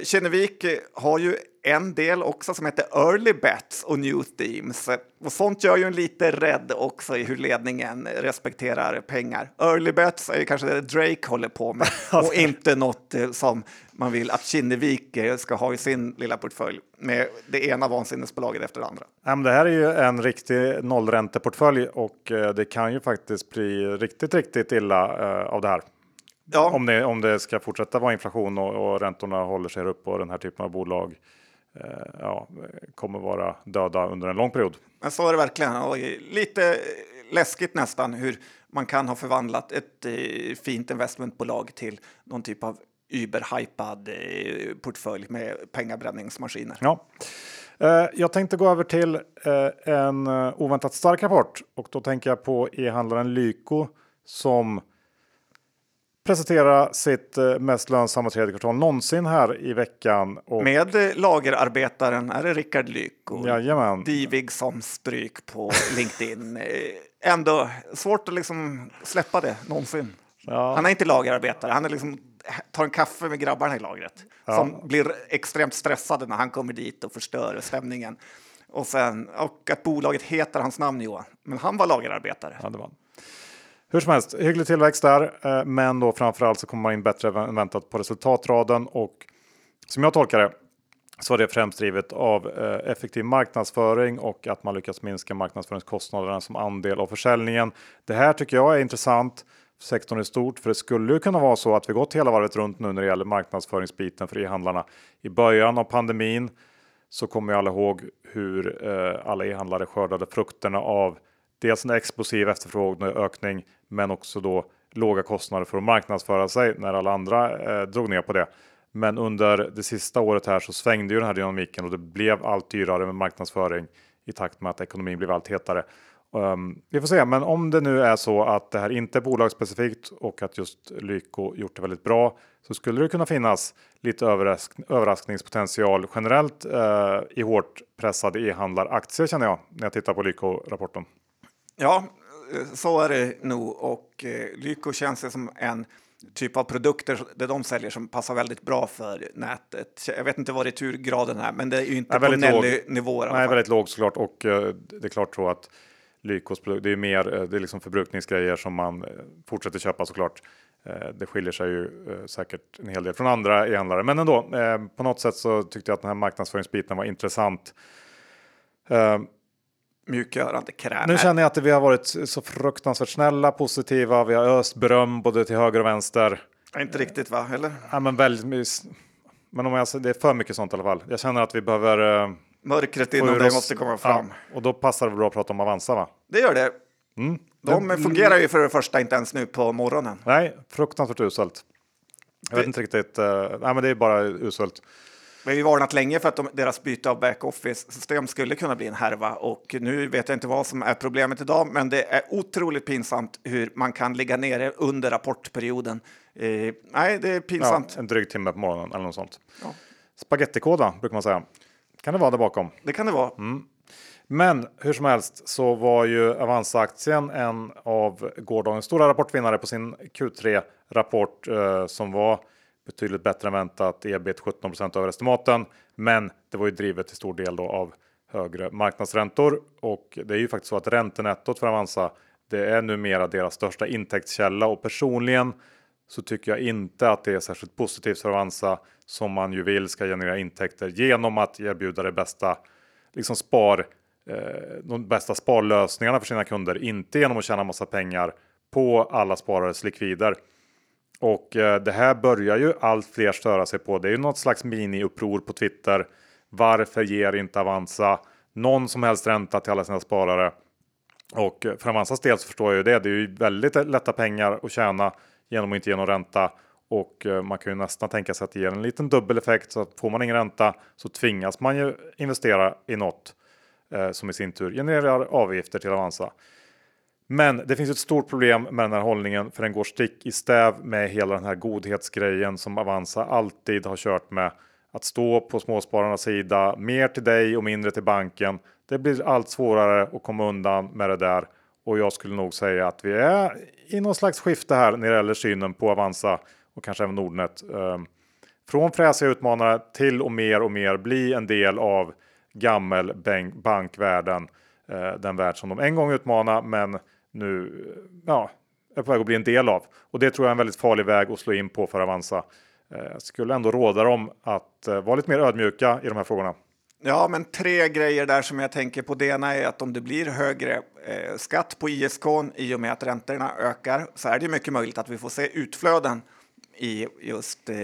Kinnevik har ju en del också som heter Early Bets och New Themes. Och sånt gör ju en lite rädd också i hur ledningen respekterar pengar. Early Bets är ju kanske det Drake håller på med *laughs* och inte något eh, som man vill att Kinnevik eh, ska ha i sin lilla portfölj med det ena vansinnesbolaget efter det andra. Ja, men det här är ju en riktig nollränteportfölj och eh, det kan ju faktiskt bli riktigt, riktigt illa av det här. Ja, Om det, om det ska fortsätta vara inflation och, och räntorna håller sig upp och den här typen av bolag eh, ja, kommer vara döda under en lång period. Men så är det verkligen. Och lite läskigt nästan hur man kan ha förvandlat ett eh, fint investmentbolag till någon typ av überhypad eh, portfölj med pengabränningsmaskiner. Ja. Eh, jag tänkte gå över till eh, en eh, oväntat stark rapport och då tänker jag på e-handlaren Lyko som presenterar sitt eh, mest lönsamma tredje kvartal någonsin här i veckan. Och, Med eh, lagerarbetaren är det Rickard Lyko. Jajamän. Divig som stryk på LinkedIn. Eh, Ändå svårt att liksom släppa det någonsin. Ja. Han är inte lagerarbetare, han är liksom, tar en kaffe med grabbarna i lagret. Som blir extremt stressade när han kommer dit och förstör stämningen. Och, sen, och att bolaget heter hans namn Johan, men han var lagerarbetare. Ja, det var. Hur som helst, hygglig tillväxt där, eh, men då framförallt så kommer man in bättre än väntat på resultatraden och som jag tolkar det så är det främst drivet av eh, effektiv marknadsföring och att man lyckas minska marknadsföringskostnaderna som andel av försäljningen. Det här tycker jag är intressant för sektorn i stort, för det skulle ju kunna vara så att vi gått hela varvet runt nu när det gäller marknadsföringsbiten för e-handlarna. I början av pandemin så kommer ju alla ihåg hur eh, alla e-handlare skördade frukterna av dels en explosiv efterfrågeökning, men också då låga kostnader för att marknadsföra sig när alla andra eh, drog ner på det. Men under det sista året här så svängde ju den här dynamiken och det blev allt dyrare med marknadsföring i takt med att ekonomin blev allt hetare. Um, vi får se, men om det nu är så att det här inte är bolagsspecifikt och att just Lyko gjort det väldigt bra så skulle det kunna finnas lite överrask överraskningspotential generellt eh, i hårt pressade e-handlaraktier känner jag när jag tittar på Lyko-rapporten. Ja, så är det nog. Och eh, Lyko känns det som en typ av produkter det de säljer som passar väldigt bra för nätet. Jag vet inte vad returgraden är, men det är ju inte Nej, på låg. Nelly-nivå. i alla Nej, väldigt lågt såklart och eh, det är klart så att Lykos det är mer eh, det är liksom förbrukningsgrejer som man eh, fortsätter köpa såklart. Eh, det skiljer sig ju eh, säkert en hel del från andra e-handlare, men ändå eh, på något sätt så tyckte jag att den här marknadsföringsbiten var intressant. Mjukgörande kräm. nu känner jag att vi har varit så fruktansvärt snälla, positiva. Vi har öst beröm både till höger och vänster. Inte riktigt, va? Eller? Ja, men väldigt, men om jag, det är för mycket sånt i alla fall. Jag känner att vi behöver eh, Mörkret inom dig måste komma fram. Ja, och då passar det bra att prata om Avanza va? Det gör det. Mm. De fungerar ju för det första inte ens nu på morgonen. Nej, fruktansvärt uselt. Jag vet Det- inte riktigt. Uh, nej, men det är bara uselt. Vi har ju varnat länge för att de, deras byte av backoffice-system skulle kunna bli en härva och nu vet jag inte vad som är problemet idag, men det är otroligt pinsamt hur man kan ligga nere under rapportperioden. Eh, nej, det är pinsamt. Ja, en dryg timme på morgonen eller något sånt. Ja. Spagettikåda brukar man säga. Kan det vara där bakom? Det kan det vara. Mm. Men hur som helst så var ju Avanza-aktien en av gårdagens stora rapportvinnare på sin Q3-rapport eh, som var betydligt bättre än väntat. Ebit 17% över estimaten, men det var ju drivet till stor del då av högre marknadsräntor och det är ju faktiskt så att räntenettot för Avanza det är numera deras största intäktskälla och personligen så tycker jag inte att det är särskilt positivt för Avanza som man ju vill ska generera intäkter genom att erbjuda det bästa liksom spar eh, de bästa sparlösningarna för sina kunder, inte genom att tjäna massa pengar på alla sparares likvider. Och eh, det här börjar ju allt fler störa sig på. Det är ju något slags mini-uppror på Twitter. Varför ger inte Avanza någon som helst ränta till alla sina sparare? Och eh, för Avanzas del så förstår jag ju det. Det är ju väldigt lätta pengar att tjäna genom att inte ge någon ränta. Och eh, man kan ju nästan tänka sig att det ger en liten dubbel effekt. Så att får man ingen ränta så tvingas man ju investera i något eh, som i sin tur genererar avgifter till Avanza. Men det finns ett stort problem med den här hållningen för den går stick i stäv med hela den här godhetsgrejen som Avanza alltid har kört med. Att stå på småspararnas sida, mer till dig och mindre till banken. Det blir allt svårare att komma undan med det där och jag skulle nog säga att vi är i någon slags skifte här när det gäller synen på Avanza och kanske även Nordnet. Ehm, från fräsiga utmanare till och mer och mer bli en del av gammel bankvärlden. Eh, den värld som de en gång utmanade men nu eh, ja, är på väg att bli en del av. Och det tror jag är en väldigt farlig väg att slå in på för Avanza. Eh, jag skulle ändå råda dem att eh, vara lite mer ödmjuka i de här frågorna. Ja, men tre grejer där som jag tänker på. Det ena är att om det blir högre eh, skatt på ISK i och med att räntorna ökar så är det mycket möjligt att vi får se utflöden i just eh,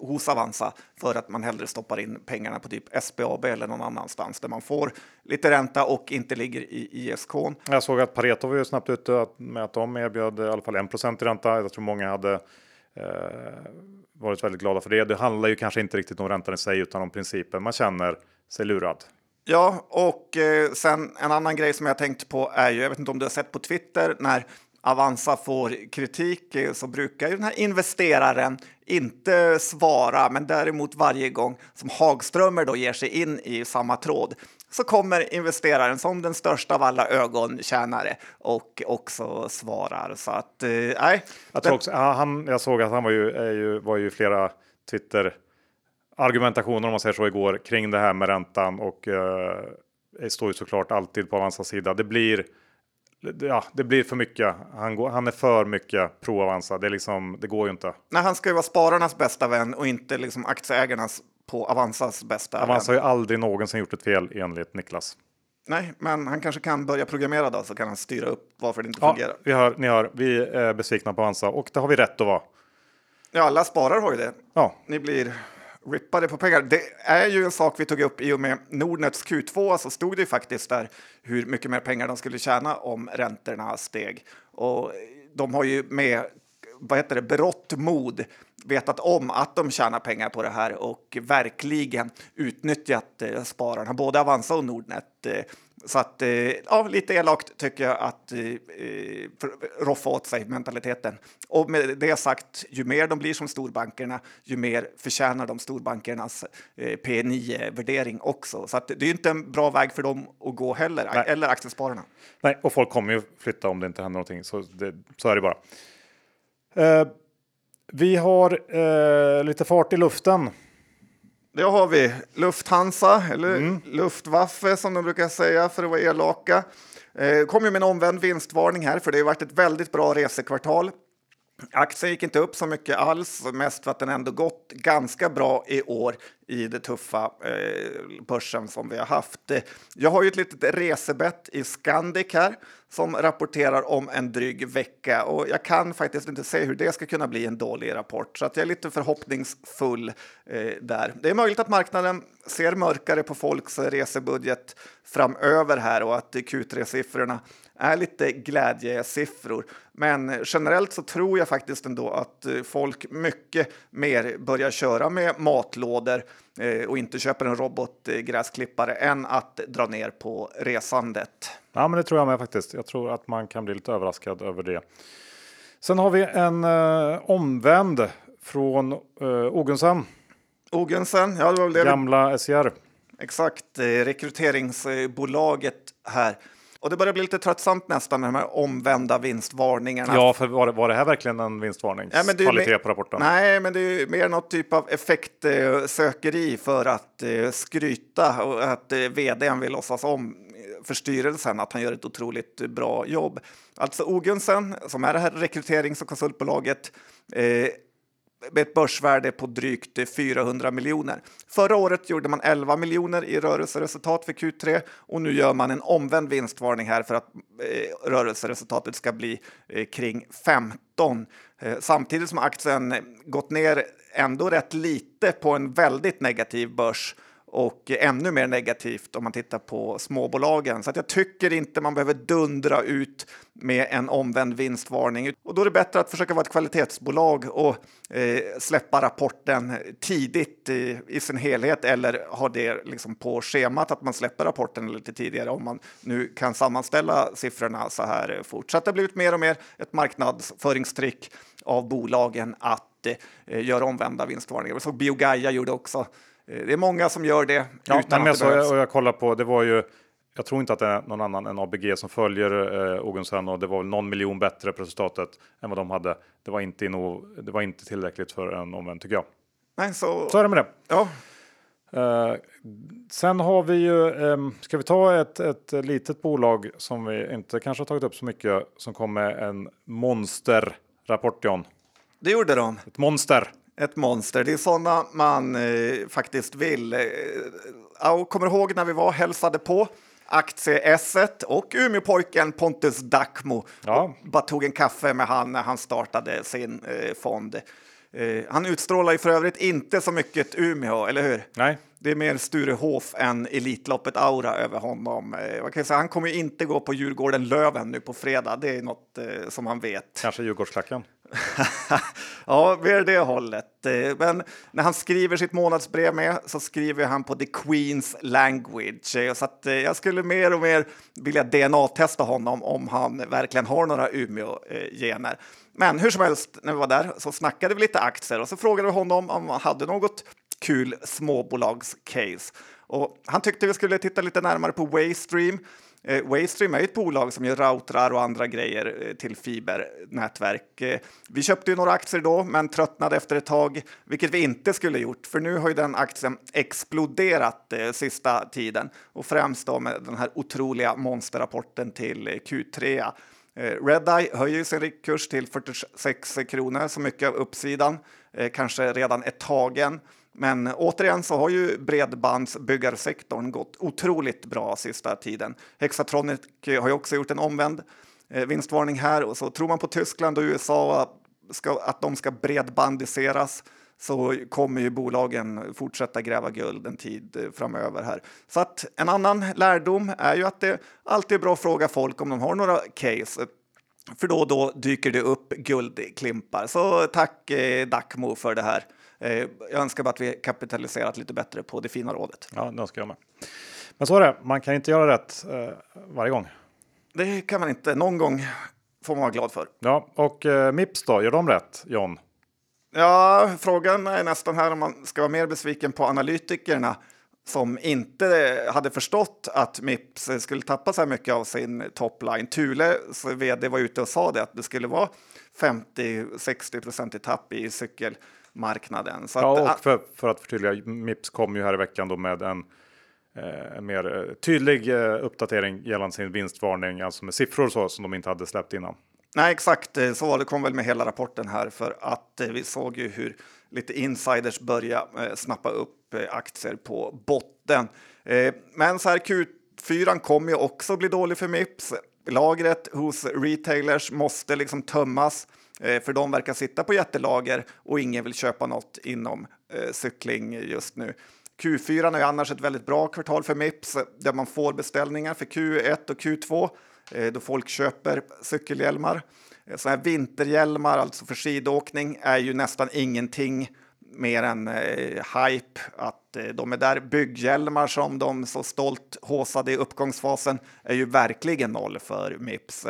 hos Avanza för att man hellre stoppar in pengarna på typ SBAB eller någon annanstans där man får lite ränta och inte ligger i ISK. Jag såg att Pareto var ju snabbt ute med att de erbjöd i alla fall 1 i ränta. Jag tror många hade eh, varit väldigt glada för det. Det handlar ju kanske inte riktigt om räntan i sig utan om principen. Man känner sig lurad. Ja, och eh, sen en annan grej som jag tänkt på är ju, jag vet inte om du har sett på Twitter när Avanza får kritik eh, så brukar ju den här investeraren inte svara, men däremot varje gång som Hagströmer då ger sig in i samma tråd så kommer investeraren som den största av alla ögontjänare och också svarar. Så att, eh. Jag, tror också, han, jag såg att han var ju, ju, var ju flera Twitter argumentationer om man säger så igår kring det här med räntan och eh, det står ju såklart alltid på Avanzas sida. Det blir ja, det blir för mycket. Han, går, han är för mycket pro-Avanza. Det, liksom, det går ju inte. Nej, han ska ju vara spararnas bästa vän och inte liksom aktieägarnas på Avanzas bästa Avanza vän. har ju aldrig någonsin gjort ett fel enligt Niklas. Nej, men han kanske kan börja programmera då så kan han styra upp varför det inte ja, fungerar. Vi hör, ni hör, vi är besvikna på Avanza och det har vi rätt att vara. Ja, alla sparare har ju det. Ja. Ni blir rippade på pengar. Det är ju en sak vi tog upp i och med Nordnets Q2 så stod det faktiskt där hur mycket mer pengar de skulle tjäna om räntorna steg. Och de har ju med vad heter det, berått mod vetat om att de tjänar pengar på det här och verkligen utnyttjat eh, spararna, både Avanza och Nordnet. Eh, Eh, så att, eh, ja, lite elakt tycker jag att eh, roffa åt sig mentaliteten. Och med det sagt, ju mer de blir som storbankerna, ju mer förtjänar de storbankernas eh, P9-värdering också. Så att det är inte en bra väg för dem att gå heller, Nej. eller aktiespararna. Nej, och folk kommer ju flytta om det inte händer någonting, så, det, så är det bara. Eh, vi har eh, lite fart i luften. Det har vi. Lufthansa, eller mm. Luftwaffe som de brukar säga för att vara elaka. Eh, kom ju med en omvänd vinstvarning här, för det har varit ett väldigt bra resekvartal. Aktien gick inte upp så mycket alls, mest för att den ändå gått ganska bra i år i det tuffa eh, börsen som vi har haft. Jag har ju ett litet resebett i Scandic här som rapporterar om en dryg vecka och jag kan faktiskt inte se hur det ska kunna bli en dålig rapport så att jag är lite förhoppningsfull eh, där. Det är möjligt att marknaden ser mörkare på folks resebudget framöver här och att Q3-siffrorna är lite glädjesiffror. Men generellt så tror jag faktiskt ändå att eh, folk mycket mer börjar köra med matlådor eh, och inte köper en robotgräsklippare än att dra ner på resandet. Ja, men det tror jag med faktiskt. Jag tror att man kan bli lite överraskad över det. Sen har vi en eh, omvänd från eh, Ogunsen. Ogunsen, ja det var väl det. Gamla SCR. Exakt, eh, rekryteringsbolaget här. Och det börjar bli lite tröttsamt nästan med de här omvända vinstvarningarna. Ja, för var det, var det här verkligen en vinstvarning? Ja, men det är Kvalitet mer- på rapporten? Nej, men det är mer något typ av effektsökeri för att eh, skryta och att eh, vdn vill låtsas om för styrelsen att han gör ett otroligt bra jobb. Alltså Ogunsen, som är det här rekryterings och konsultbolaget, eh, ett börsvärde på drygt 400 miljoner. Förra året gjorde man 11 miljoner i rörelseresultat för Q3 och nu gör man en omvänd vinstvarning här för att eh, rörelseresultatet ska bli eh, kring 15. Eh, samtidigt som aktien gått ner ändå rätt lite på en väldigt negativ börs och ännu mer negativt om man tittar på småbolagen. Så att jag tycker inte man behöver dundra ut med en omvänd vinstvarning. Och då är det bättre att försöka vara ett kvalitetsbolag och eh, släppa rapporten tidigt i, i sin helhet eller ha det liksom på schemat att man släpper rapporten lite tidigare om man nu kan sammanställa siffrorna så här fort. Så att det har blivit mer och mer ett marknadsföringstrick av bolagen att eh, göra omvända vinstvarningar. Jag såg Biogaia gjorde också det är många som gör det Ja, utan men jag, så, behövs. och jag kollar på, det var ju, jag tror inte att det är någon annan än ABG som följer eh, Ogunsen och det var väl någon miljon bättre på resultatet än vad de hade. Det var inte, inno, det var inte tillräckligt för en omvänd tycker jag. Nej, så, Så är det med det. ja, Eh, sen har vi ju, ehm, ska vi ta ett, ett litet bolag som vi inte kanske har tagit upp så mycket som kom med en monsterrapport John. det gjorde de. Ett monster. Ett monster. Det är sådana man eh, faktiskt vill. Eh, jag kommer ihåg när vi var hälsade på aktie S1 och Umeåpojken Pontus Dackmo. Ja. Bara tog en kaffe med han när han startade sin eh, fond. Eh, han utstrålar ju för övrigt inte så mycket Umeå, eller hur? Nej, Det är mer Sturehof än Elitloppet-aura över honom. Eh, man kan säga, han kommer inte gå på Djurgården-Löven nu på fredag. Det är något eh, som man vet. kanske Djurgårdsklacken. *laughs* ja, mer det hållet. Eh, Men när han skriver sitt månadsbrev med så skriver han på the Queen's language. Eh, Så eh, jag skulle mer och mer vilja DNA-testa honom om han verkligen har några Umeå-gener. Men hur som helst, när vi var där så snackade vi lite aktier och så frågade vi honom om han hade något kul småbolagscase. Och han tyckte vi skulle titta lite närmare på Waystream. Eh, Waystream är ett bolag som gör routrar och andra grejer eh, till fibernätverk. Eh, vi köpte ju några aktier då, men tröttnade efter ett tag, vilket vi inte skulle gjort, för nu har ju den aktien exploderat eh, sista tiden och främst då med den här otroliga monsterrapporten till eh, Q3. Eh, Redeye höjer sin riktkurs till 46 kronor, så mycket av uppsidan eh, kanske redan är tagen. Men återigen så har ju bredbandsbyggarsektorn gått otroligt bra sista tiden. Hexatronic har ju också gjort en omvänd eh, vinstvarning här och så tror man på Tyskland och USA ska, att de ska bredbandiseras så kommer ju bolagen fortsätta gräva guld en tid eh, framöver här. Så att en annan lärdom är ju att det alltid är bra att fråga folk om de har några case. För då och då dyker det upp guldklimpar. Så tack eh, för det här. Eh, jag önskar bara att vi kapitaliserat lite bättre på det fina rådet. Ja, det ska jag med. Men så är det, man kan inte göra rätt eh, varje gång. Det kan man inte. Någon gång får man vara glad för. Ja, och eh, Mips då, gör de rätt, John? Ja, frågan är nästan här om man ska vara mer besviken på analytikerna som inte hade förstått att Mips skulle tappa så här mycket av sin topline. Thules vd var ute och sa det att det skulle vara 50-60 procent i tapp i cykelmarknaden. Så Ja, att, och för, för att förtydliga, Mips kom ju här i veckan då med en, eh, mer eh, tydlig eh, uppdatering gällande sin vinstvarning, alltså med siffror så som de inte hade släppt innan. Nej, exakt eh, så var det. kom väl med hela rapporten här för att eh, vi såg ju hur lite insiders började eh, snappa upp eh, aktier på botten. Eh, men så här Q4 kommer ju också bli dålig för Mips. Lagret hos retailers måste liksom tömmas Eh, för de verkar sitta på jättelager och ingen vill köpa något inom eh, cykling just nu. Q4 är ju annars ett väldigt bra kvartal för Mips eh, där man får beställningar för Q1 och Q2. Eh, då folk köper cykelhjälmar. Så här vinterhjälmar, alltså för skidåkning, är ju nästan ingenting mer än eh, hype. Att eh, de är där. Bygghjälmar som de så stolt håsade i uppgångsfasen är ju verkligen noll för Mips.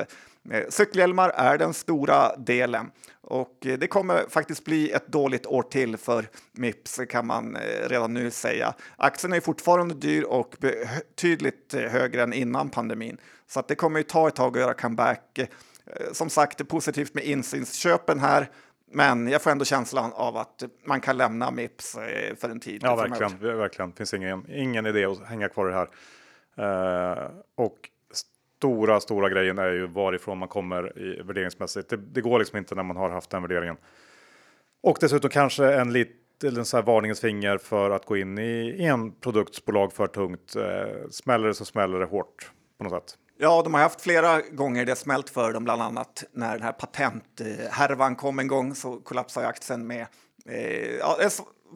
Eh, cykelhjälmar är den stora delen och eh, det kommer faktiskt bli ett dåligt år till för Mips kan man eh, redan nu säga. Aktien är fortfarande dyr och betydligt högre än innan pandemin så att det kommer ju ta ett tag att göra comeback. Som sagt, det är positivt med insynsköpen här, men jag får ändå känslan av att man kan lämna Mips för en tid. Ja, verkligen. verkligen. Det finns ingen, ingen idé att hänga kvar i det här. Uh, och stora, stora grejen är ju varifrån man kommer i värderingsmässigt. Det, det går liksom inte när man har haft den värderingen. Och dessutom kanske en liten så här varningens finger för att gå in i en produktsbolag för tungt. Eh, smäller det så smäller det hårt på något sätt. Ja, de har haft flera gånger det smält för dem, bland annat när den här patenthärvan kom en gång så kollapsade aktien med eh, ja,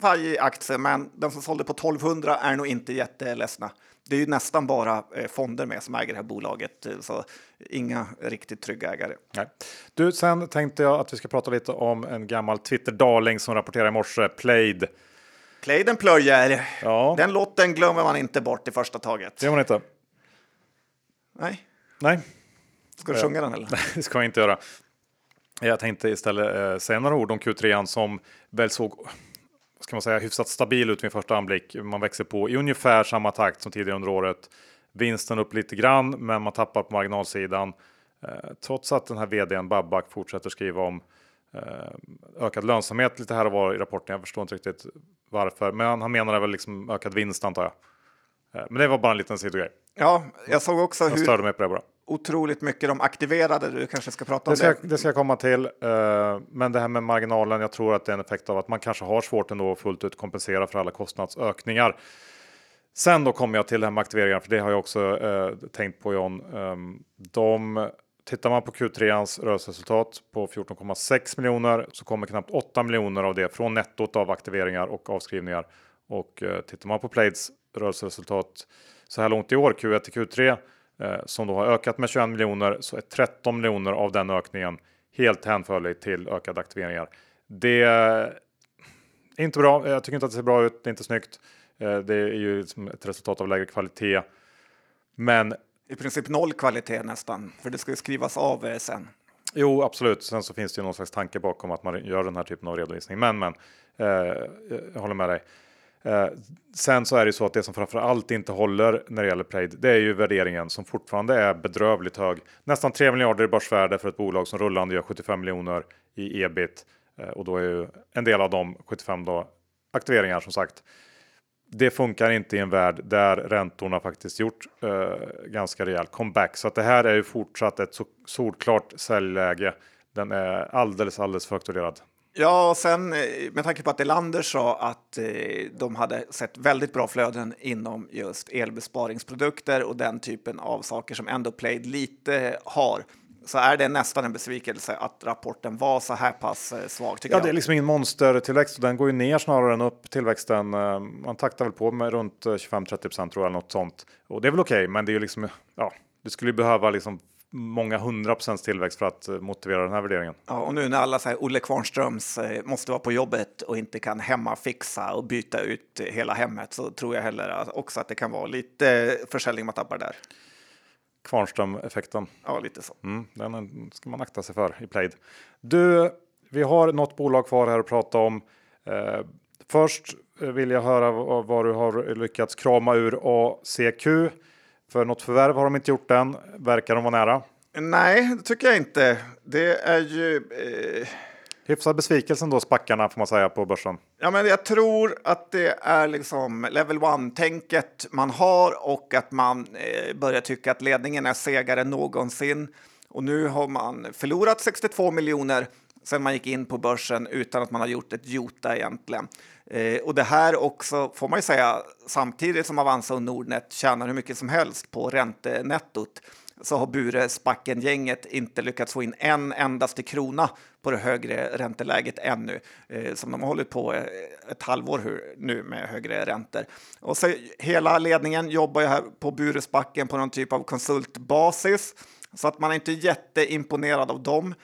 varje aktie, men den som sålde på 1200 är nog inte jätteledsna det är ju nästan bara eh, fonder med som äger det här bolaget, eh, så inga riktigt trygga ägare. Nej. Du, sen tänkte jag att vi ska prata lite om en gammal Twitter-darling som rapporterar i morse, Plaid. Plaid en plöjer. Ja. Den lotten glömmer man inte bort i första taget. Det gör man inte. Nej. Nej. Ska du sjunga den eller? Nej, *laughs* det ska jag inte göra. Jag tänkte istället eh, säga några ord om Q3 som väl såg ska man säga, hyfsat stabil ut vid första anblick. Man växer på i ungefär samma takt som tidigare under året. Vinsten upp lite grann, men man tappar på marginalsidan. Eh, trots att den här vdn Babak fortsätter skriva om eh, ökad lönsamhet lite här och var i rapporten. Jag förstår inte riktigt varför, men han menar väl liksom ökad vinst antar jag. Eh, men det var bara en liten sidogrej. Ja, jag såg också jag hur... störde mig på det bara otroligt mycket de aktiverade. Du kanske ska prata om det. Ska, det. det ska jag komma till. Uh, men det här med marginalen, jag tror att det är en effekt av att man kanske har svårt ändå att fullt ut kompensera för alla kostnadsökningar. Sen då kommer jag till det här med aktiveringar, för det har jag också uh, tänkt på John. Um, de, tittar man på Q3ans rörelseresultat på 14,6 miljoner så kommer knappt 8 miljoner av det från nettot av aktiveringar och avskrivningar. Och uh, tittar man på Plaids rörelseresultat så här långt i år, Q1 till Q3, Eh, som då har ökat med 21 miljoner så är 13 miljoner av den ökningen helt hänförlig till ökade aktiveringar. Det är inte bra. Jag tycker inte att det ser bra ut. Det är inte snyggt. Eh, det är ju ett resultat av lägre kvalitet. Men i princip noll kvalitet nästan, för det ska ju skrivas av eh, sen. Jo, absolut. Sen så finns det ju någon slags tanke bakom att man gör den här typen av redovisning. Men, men eh, jag håller med dig. Eh, sen så är det så att det som framför allt inte håller när det gäller Plaid, det är ju värderingen som fortfarande är bedrövligt hög. Nästan 3 miljarder i börsvärde för ett bolag som rullande gör 75 miljoner i ebit eh, och då är ju en del av de 75 då aktiveringar som sagt. Det funkar inte i en värld där räntorna faktiskt gjort eh, ganska rejäl comeback, så att det här är ju fortsatt ett solklart säljläge. Den är alldeles, alldeles för aktuerad. Ja, och sen eh, med tanke på att Elander sa att eh, de hade sett väldigt bra flöden inom just elbesparingsprodukter och den typen av saker som ändå Played lite har så är det nästan en besvikelse att rapporten var så här pass eh, svag. ja, jag. det är liksom ingen monstertillväxt och den går ju ner snarare än upp tillväxten. Man taktar väl på med runt 25-30 procent tror jag, eller något sånt. Och det är väl okej, okay, men det är ju liksom, ja, det skulle behöva liksom många hundra procents tillväxt för att eh, motivera den här värderingen. Ja, och nu när alla så Olle Kvarnströms eh, måste vara på jobbet och inte kan hemma fixa och byta ut hela hemmet så tror jag heller också att det kan vara lite försäljning man tappar där. Kvarnström-effekten. Ja, lite så. Mm, den ska man akta sig för i Plaid. Du, vi har något bolag kvar här att prata om. Eh, först vill jag höra vad du har lyckats krama ur ACQ. För något förvärv har de inte gjort än. Verkar de vara nära? Nej, det tycker jag inte. Det är ju... Eh... Hyfsad besvikelse då, spackarna får man säga på börsen. Ja, men jag tror att det är liksom level one-tänket man har och att man eh, börjar tycka att ledningen är segare än någonsin. Och nu har man förlorat 62 miljoner sen man gick in på börsen utan att man har gjort ett jota egentligen. Eh, och det här också, får man ju säga, samtidigt som Avanza och Nordnet tjänar hur mycket som helst på räntenettot så har Bure-Spacken-gänget inte lyckats få in en endaste krona på det högre ränteläget ännu, eh, som de har hållit på eh, ett halvår nu med högre räntor. Och så hela ledningen jobbar ju här på Buresbacken på någon typ av konsultbasis så att man är inte jätteimponerad av dem.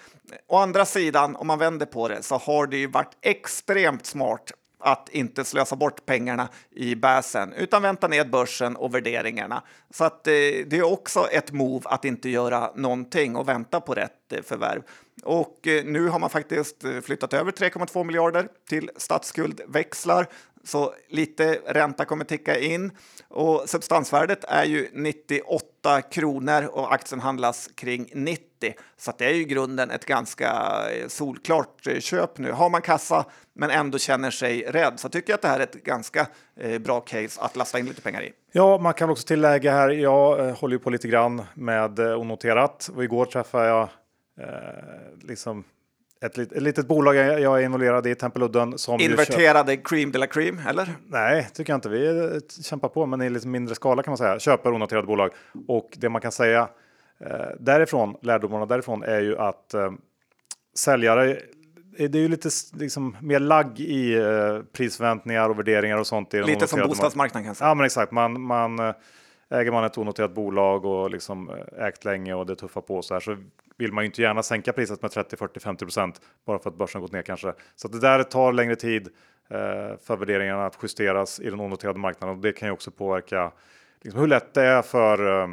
Å andra sidan, om man vänder på det, så har det ju varit extremt smart att inte slösa bort pengarna i bäsen utan vänta ned börsen och värderingarna. Så att eh, det är också ett move att inte göra någonting och vänta på rätt eh, förvärv. Och eh, nu har man faktiskt flyttat över 3,2 miljarder till statsskuldväxlar så lite ränta kommer ticka in och substansvärdet är ju 98 kronor och aktien handlas kring 90. Så det är ju i grunden ett ganska eh, solklart eh, köp nu. Har man kassa men ändå känner sig rädd så tycker jag att det här är ett ganska eh, bra case att lasta in lite pengar i. Ja, man kan också tillägga här. Jag håller ju på lite grann med onoterat och igår träffade jag eh, liksom ett, ett litet bolag jag är involverad i, Tempeludden. Som Inverterade cream de la cream, eller? Nej, tycker jag inte. Vi kämpar på, men i lite mindre skala kan man säga. Köper onoterade bolag. Och det man kan säga eh, därifrån, lärdomarna därifrån, är ju att eh, säljare det är ju lite liksom, mer lagg i eh, prisförväntningar och värderingar och sånt. I lite som bostadsmarknaden kan säga. Ja, men exakt. Man, man, eh, äger man ett onoterat bolag och liksom eh, ägt länge och det tuffar på så här så vill man ju inte gärna sänka priset med 30, 40, 50 procent bara för att börsen gått ner kanske. Så det där tar längre tid eh, för värderingarna att justeras i den onoterade marknaden och det kan ju också påverka liksom, hur lätt det är för eh,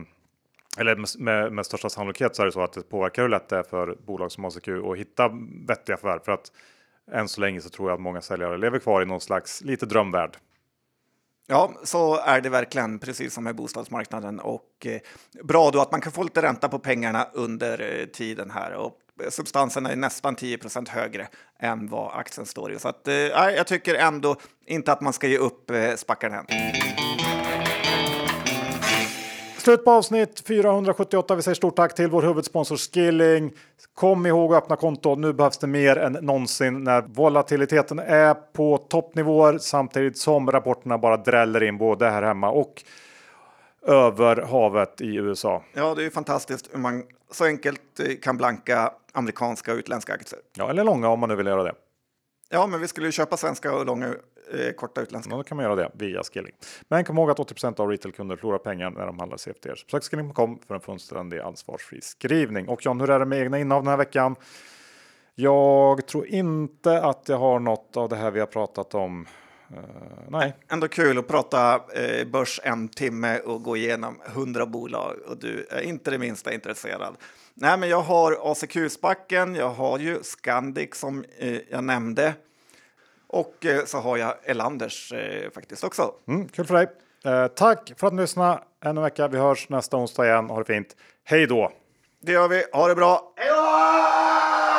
eller med, med största sannolikhet så är det så att det påverkar hur lätt det är för bolag som ACQ att hitta vettiga förvärv för att än så länge så tror jag att många säljare lever kvar i någon slags lite drömvärld. Ja, så är det verkligen, precis som med bostadsmarknaden. Och eh, bra då att man kan få lite ränta på pengarna under eh, tiden här. Och substansen är nästan 10% högre än vad aktien står i. Så att, eh, jag tycker ändå inte att man ska ge upp eh, spackaren än. Slut på avsnitt 478. Vi säger stort tack till vår huvudsponsor Skilling. Kom ihåg att öppna konto. Nu behövs det mer än någonsin när volatiliteten är på toppnivåer samtidigt som rapporterna bara dräller in både här hemma och över havet i USA. Ja, det är fantastiskt hur man så enkelt eh, kan blanka amerikanska och utländska aktier. Ja, eller långa om man nu vill göra det. Ja, men vi skulle ju köpa svenska och långa eh, korta utländska. Ja, då kan man göra det via Skilling. Men kom ihåg att 80% av retailkunder förlorar pengar när de handlar CFDR. Besök skilling.com för en fullständig ansvarsfri skrivning. Och John, hur är det med egna innehav den här veckan? Jag tror inte att jag har något av det här vi har pratat om. Uh, nej. Ändå kul att prata eh, börs en timme och gå igenom hundra bolag och du är inte det minsta intresserad. Nej, men jag har ACQ-spacken, jag har ju Scandic som eh, jag nämnde. Och eh, så har jag Elanders eh, faktiskt också. Mm, kul för dig. Eh, tack för att ni lyssnade ännu en vecka. Vi hörs nästa onsdag igen. Ha det fint. Hej då! Det gör vi. Ha det bra. Hej då!